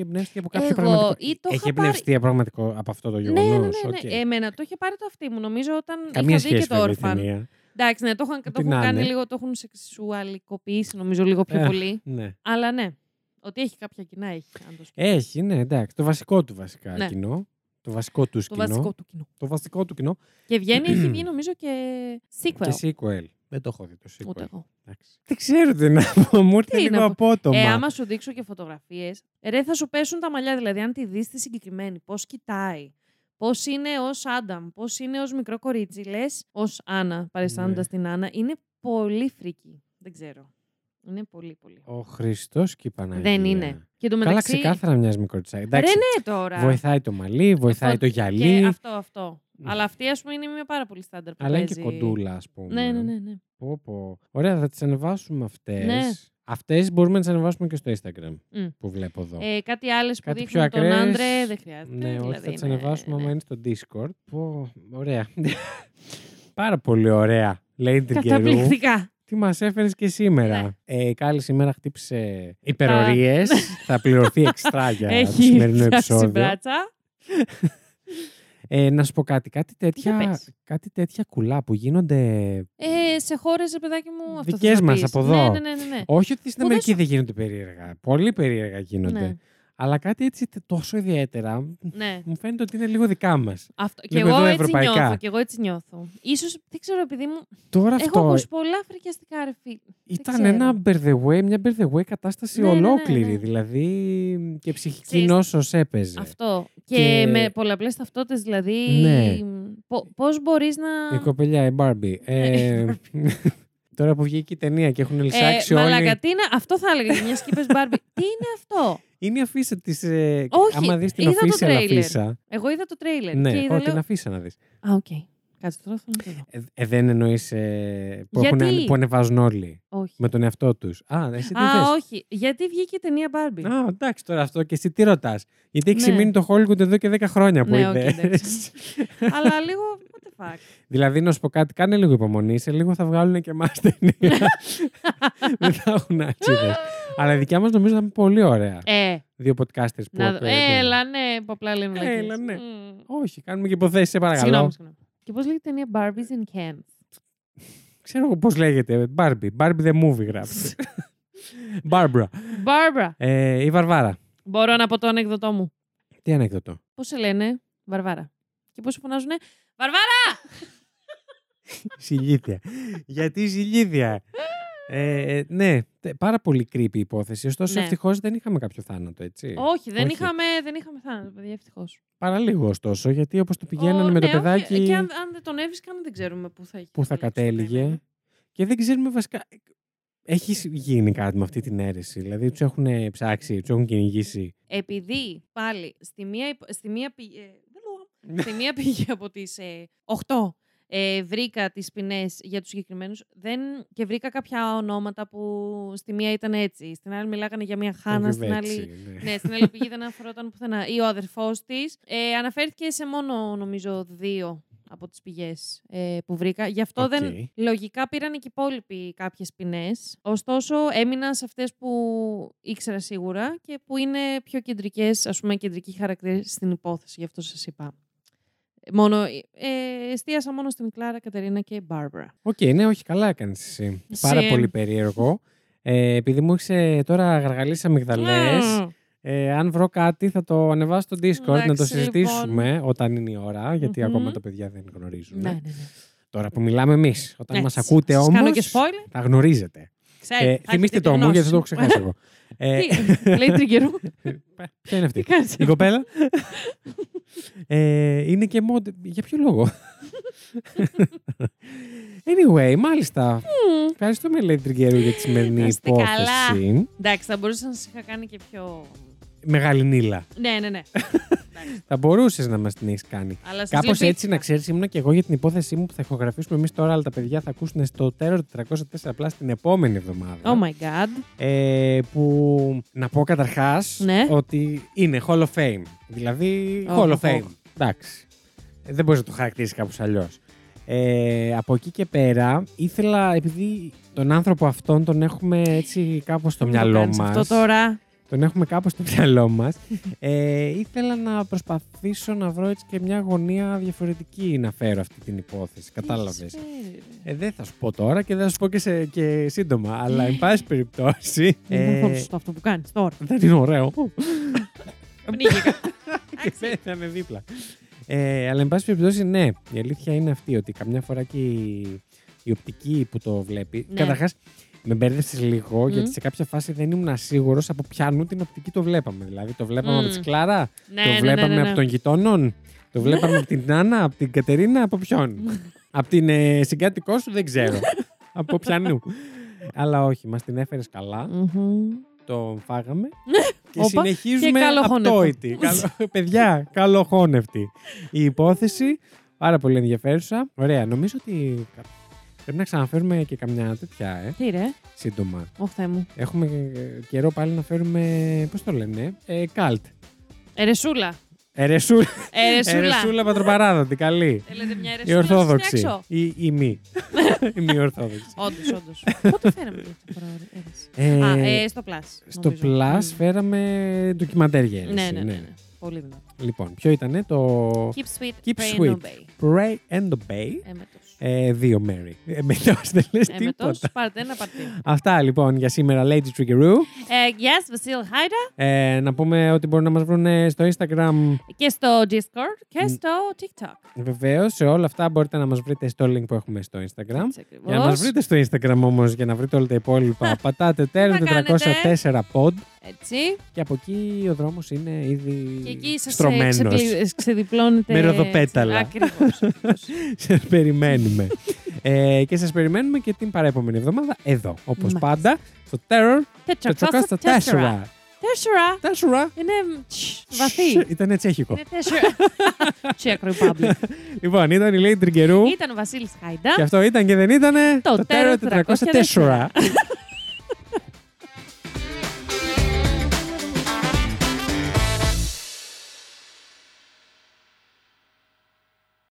εμπνεύστηκε από κάποιο Εγώ πραγματικό. ή το Έχει είχα πάρει- εμπνευστεί πραγματικό από αυτό το Ναι, γεγονός. ναι, ναι, ναι. Εμένα το είχε πάρει το αυτή μου. Νομίζω όταν Καμία είχα δει και σχέση το βέβαια η Orphan. ταινία. Εντάξει, ναι, το έχουν, το Ό,τι έχουν να κάνει είναι. λίγο, το έχουν σεξουαλικοποιήσει νομίζω λίγο πιο Ε, πολύ. Ναι. Αλλά ναι, ότι έχει κάποια κοινά έχει. Αν το σκεφτείς. Έχει, ναι, εντάξει. Το βασικό του βασικά Ναι. κοινό. Το βασικό του το κοινό. βασικό του κοινό. Το βασικό του κοινό. Και βγαίνει, έχει βγει νομίζω και sequel. Και sequel. Δεν το έχω δει το sequel. Ούτε εγώ. Εντάξει. Δεν ξέρω τι να πω. Μου ήρθε Τι λίγο να πω. απότομα. Ε, άμα σου δείξω και φωτογραφίες, ρε θα σου πέσουν τα μαλλιά. Δηλαδή, αν τη δεις τη συγκεκριμένη, πώς κοιτάει, πώς είναι ως Άνταμ, πώς είναι ως μικρό κορίτσι, λες ως Άννα, παριστάνοντας Ναι. την Άννα, είναι πολύ φρίκι. Δεν ξέρω. Είναι πολύ, πολύ. Ο Χριστός και η Παναγία. Δεν είναι. Και το Καλά, μεταξύ. ξεκάθαρα μοιάζει με κοριτσάκι. Ρε, Εντάξει, ναι, τώρα. βοηθάει το μαλλί, βοηθάει Αυτό- το γυαλί. Και αυτό, αυτό. Μμ. Αλλά αυτή, ας πούμε, είναι μια πάρα πολύ στάνταρ που Αλλά είναι και παίζει. κοντούλα, ας πούμε. Ναι, ναι, ναι. ναι. Πω, πω. Ωραία, θα τις ανεβάσουμε αυτές. Ναι. Αυτές μπορούμε να τις ανεβάσουμε και στο Instagram Μμ. που βλέπω εδώ. Ε, κάτι άλλες που Κάτι πιο δείχνουν τον ακραίες. άντρε δεν χρειάζεται. ναι, όχι, δηλαδή θα τις είναι- ανεβάσουμε ναι. άμα είναι στο Discord. Πω, ωραία. Πάρα πολύ ωραία. Λέει την καιρού. Καταπληκτικά. Τι μας έφερες και σήμερα; Ναι. Ε, η Κάλλη σήμερα χτύπησε υπερορίες. θα πληρωθεί εξτρά για το Έχει σημερινό φτιάξει επεισόδιο. μπράτσα. Ε, να σου πω κάτι. Κάτι τέτοια, πες. κάτι τέτοια κουλά που γίνονται. Ε, σε χώρες, παιδάκι μου, αυτό Δικές θες να μας πεις. από εδώ. Ναι, ναι, ναι. ναι, ναι. Όχι ότι στην Που δεν Αμερική σου- δεν γίνονται περίεργα. Πολύ περίεργα γίνονται. Ναι. Αλλά κάτι έτσι τόσο ιδιαίτερα Ναι. μου φαίνεται ότι είναι λίγο δικά μας. Αυτό. Και Λίγο εγώ εδώ έτσι ευρωπαϊκά. νιώθω. Και εγώ έτσι νιώθω. Ίσως, δεν ξέρω, επειδή μου. Τώρα Έχω αυτό ακούσει πολλά φρικιαστικά, ρε φίλε. ήταν ξέρω. ένα bear the way, μια bear the way κατάσταση Ναι, ναι, ναι, ολόκληρη. ναι. Δηλαδή και ψυχική Ξέρεις, νόσος έπαιζε. Αυτό. Και, Και- με πολλαπλές ταυτότητες, δηλαδή. Ναι. Πώς μπορείς να. Η κοπελιά, η Barbie. Ε, τώρα που βγήκε η ταινία και έχουν λησάξει ε, όλοι. μαλάκα, τι είναι, αυτό θα έλεγα μια και είπες Barbie. τι είναι αυτό; Είναι η αφίσα της. Ε, Όχι, άμα δεις την είδα το official τρέιλερ. αφίσα. Εγώ είδα το τρέιλερ. Ναι, και είδα, ό, την λέω... αφίσα να δεις. Α, οκ. Κάτσε τώρα θέλω να το δω. Ε, ε, δεν εννοείς που, έχουν, Γιατί; που ανεβάζουν όλοι Όχι. με τον εαυτό τους. Α, εσύ τι Α, θες; όχι. Γιατί βγήκε η ταινία Barbie; Α, εντάξει τώρα αυτό και εσύ τι ρωτάς; Γιατί έχει Ναι. μείνει το Hollywood εδώ και 10 χρόνια που Ναι, οκ, είδες. εντάξει. Αλλά λίγο. What the fuck. δηλαδή, να σου πω κάτι, κάνε λίγο υπομονή. Σε λίγο θα βγάλουν και εμάς ταινία. δεν θα έχουν αξίδες. Αλλά η δικιά μας νομίζω θα είναι πολύ ωραία. Ε, Δύο podcasters που να δω. ακούγεται. Έλα, ναι, που απλά λένε Έλα, βλακίες. ναι. Μμμ. Όχι, κάνουμε και υποθέσεις, σε παρακαλώ. Συγγνώμη, συγγνώμη. Και πώς λέγεται η ταινία; Barbies and Ken. Ξέρω εγώ πώς λέγεται. Barbie. Barbie the movie γράφει. Barbara. Barbara. Ε, η Βαρβάρα. Μπορώ να πω το ανέκδοτό μου. Τι ανέκδοτο; Πώς σε λένε, Βαρβάρα. Και πώς φωνάζουνε, Βαρβάρα! Ζηλίδια. Γιατί η ζηλίδια; Ε, ναι, τε- πάρα πολύ creepy η υπόθεση. Ωστόσο, Ναι. ευτυχώς δεν είχαμε κάποιο θάνατο, έτσι. όχι, δεν όχι. είχαμε, δεν είχαμε θάνατο, παιδιά, ευτυχώς. Παραλίγο, ωστόσο, γιατί όπως το πηγαίνανε με το παιδάκι. ναι, Και αν, αν δεν τον έβρισκαν, δεν ξέρουμε πού θα, Πού θα καταλήξει το κατέληγε. θέμα. Και δεν ξέρουμε βασικά. Έχει γίνει κάτι με αυτή την αίρεση. Δηλαδή, τους έχουν ψάξει, τους έχουν κυνηγήσει. Επειδή πάλι στη μία, υπο- στη μία, πηγή, στη μία πηγή από τις ε, 8 ε, βρήκα τις ποινές για τους συγκεκριμένους δεν, και βρήκα κάποια ονόματα που στη μία ήταν έτσι. Στην άλλη μιλάγανε για μια χάνα, στην άλλη Βιβέτσι, ναι. ναι, στην άλλη πηγή δεν αναφερόταν πουθενά. Ή ο αδερφός της. Ε, αναφέρθηκε σε μόνο, νομίζω, δύο από τις πηγές ε, που βρήκα. Γι' αυτό Οκ. δεν. Λογικά πήραν και οι υπόλοιποι κάποιες ποινές. Ωστόσο, έμεινα σε αυτές που ήξερα σίγουρα και που είναι πιο κεντρικές, ας πούμε, κεντρικοί χαρακτήρε στην υπόθεση. Γι' αυτό σας είπα. Μόνο, ε, εστίασα μόνο στην Κλάρα, Κατερίνα και Μπάρμπαρα. Οκ, ναι, όχι, καλά έκανες εσύ. Πάρα Σε- πολύ περίεργο. Ε, επειδή μου έχεις τώρα γαργαλίσει αμυγδαλές, ε, αν βρω κάτι θα το ανεβάσω στο Discord να το Εντάξει, συζητήσουμε όταν είναι η ώρα, γιατί Μμμ. ακόμα τα παιδιά δεν γνωρίζουν. Ναι, ναι, ναι. Τώρα που μιλάμε εμείς. Όταν Ναι, μας σας- ακούτε σας όμως. κάνω και spoiler. Τα γνωρίζετε. Ξέρετε, Ε, θα θυμήστε έχετε το τη μου, γιατί γνώση. δεν το έχω ξεχάσει εγώ. Ε, Τι, λέει τριγκερού. Ποια είναι Τι αυτή. κάνεις. Η κοπέλα; ε, είναι και mod. Για ποιο λόγο; anyway, μάλιστα. Ευχαριστούμε, λέει Τριγκέρου, για τη σημερινή Να είστε υπόθεση. Εντάξει, θα μπορούσα να σας είχα κάνει και πιο. Μεγάλη νύλα. Ναι, ναι, ναι. Θα μπορούσες να μας την έχεις κάνει. Αλλά σας Κάπως έτσι λυπήθηκα. να ξέρεις, ήμουν και εγώ για την υπόθεσή μου που θα ηχογραφήσουμε εμείς τώρα, αλλά τα παιδιά θα ακούσουν στο Terror 404 Plus την επόμενη εβδομάδα. Oh my god. Ε, που να πω καταρχάς Ναι. ότι είναι Hall of Fame. Δηλαδή, Οχ, Hall of οχ, Fame. οχ. Εντάξει. Ε, Δεν μπορείς να το χαρακτηρίσεις κάπως αλλιώς. Ε, από εκεί και πέρα, ήθελα, επειδή τον άνθρωπο αυτόν τον έχουμε έτσι κάπως στο Το μυαλό κάνεις μας. Αυτό τώρα. Τον έχουμε κάπως στο μυαλό μας. ε, ήθελα να προσπαθήσω να βρω έτσι και μια γωνία διαφορετική να φέρω αυτή την υπόθεση. Κατάλαβες. Έχεις φέρει, ρε. Ε, δεν θα σου πω τώρα και δεν θα σου πω και, σε, και σύντομα. αλλά, εν πάση περιπτώσει. Δεν είναι ε, καθόλου σωστό αυτό που κάνεις τώρα. δεν είναι ωραίο. Πνίγηκα. και δεν θα είναι δίπλα. Ε, αλλά, εν πάση περιπτώσει, ναι. Η αλήθεια είναι αυτή ότι καμιά φορά και η, η οπτική που το βλέπει. Ναι. Καταρχάς, με μπέρδεψε λίγο, Μμ. γιατί σε κάποια φάση δεν ήμουν σίγουρος από ποιανού την οπτική το βλέπαμε. Δηλαδή, το βλέπαμε Μμ. από τη Κλάρα, Ναι, το ναι, ναι, βλέπαμε ναι, ναι. από των γειτόνων, το βλέπαμε από την Νάνα, από την Κατερίνα, από ποιον; από την ε, συγκάτοικό σου δεν ξέρω. από ποιανού. αλλά όχι, μας την έφερες καλά. Μμμ. Το φάγαμε. και Όπα, συνεχίζουμε και καλοχώνευτο. απτόητη. Καλο- Παιδιά, καλοχώνευτη. Η υπόθεση, πάρα πολύ ενδιαφέρουσα. Ωραία, νομίζω ότι κα- πρέπει να ξαναφέρουμε και καμιά τέτοια, ε, Τι ρε, σύντομα. όχι Θεέ μου. Έχουμε ε, καιρό πάλι να φέρουμε, πώς το λένε, ε, καλτ. Ερεσούλα. Ερεσούλα, Ερεσούλα. ερεσούλα πατροπαράδοτη, καλή. Θέλετε μια Η ερεσούλα. ορθόδοξη. Όντω, Η, η μη. η μη ορθόδοξη. όντως. Πότε φέραμε αυτή την Ε, Α, ε, στο Plus. στο νομίζω. Plus Μμ. φέραμε ντοκιμαντέρ γέλεση. Ναι, ναι, ναι, ναι. Πολύ δυνατό. Λοιπόν, ποιο ήταν το Keep sweet, Keep pray sweet. and obey. Pray and Obey. Έμετος. Ε, δύο Mary. Ε, μετός δεν λες Έμετος, τίποτα. πάρτε ένα παρτί. Αυτά λοιπόν για σήμερα, Lady Triggeroo. Ε, yes, Βασίλ Χάιντα Ε, να πούμε ότι μπορούν να μας βρουν στο Instagram και στο Discord και Μ. στο TikTok. Βεβαίως, σε όλα αυτά μπορείτε να μας βρείτε στο link που έχουμε στο Instagram. Έτσι ακριβώς. Για να μας βρείτε στο Instagram όμως, για να βρείτε όλα τα υπόλοιπα, πατάτε τέρμα Τι θα 404 pod Έτσι. και από εκεί ο δρόμος είναι ήδη Και εκεί σας ε, στρωμένος. ξεπλη- ξεδιπλώνετε. Με ροδοπέταλα. Ακριβώς. ακριβώς. Σας περιμένουμε. ε, και σας περιμένουμε και την παραεπόμενη εβδομάδα εδώ. Όπως Μάλιστα. πάντα, στο Terror Τετρακόσια 404. τέσσερα. Τέσσερα. Τέσσερα. Είναι τσ, βαθύ. Ήταν τσέχικο. Είναι τέσσερα. Czech Republic. Λοιπόν, ήταν η Lady Triggeroo Ήταν ο Βασίλης Χάιντα. και αυτό ήταν και δεν ήτανε Το Terror 404.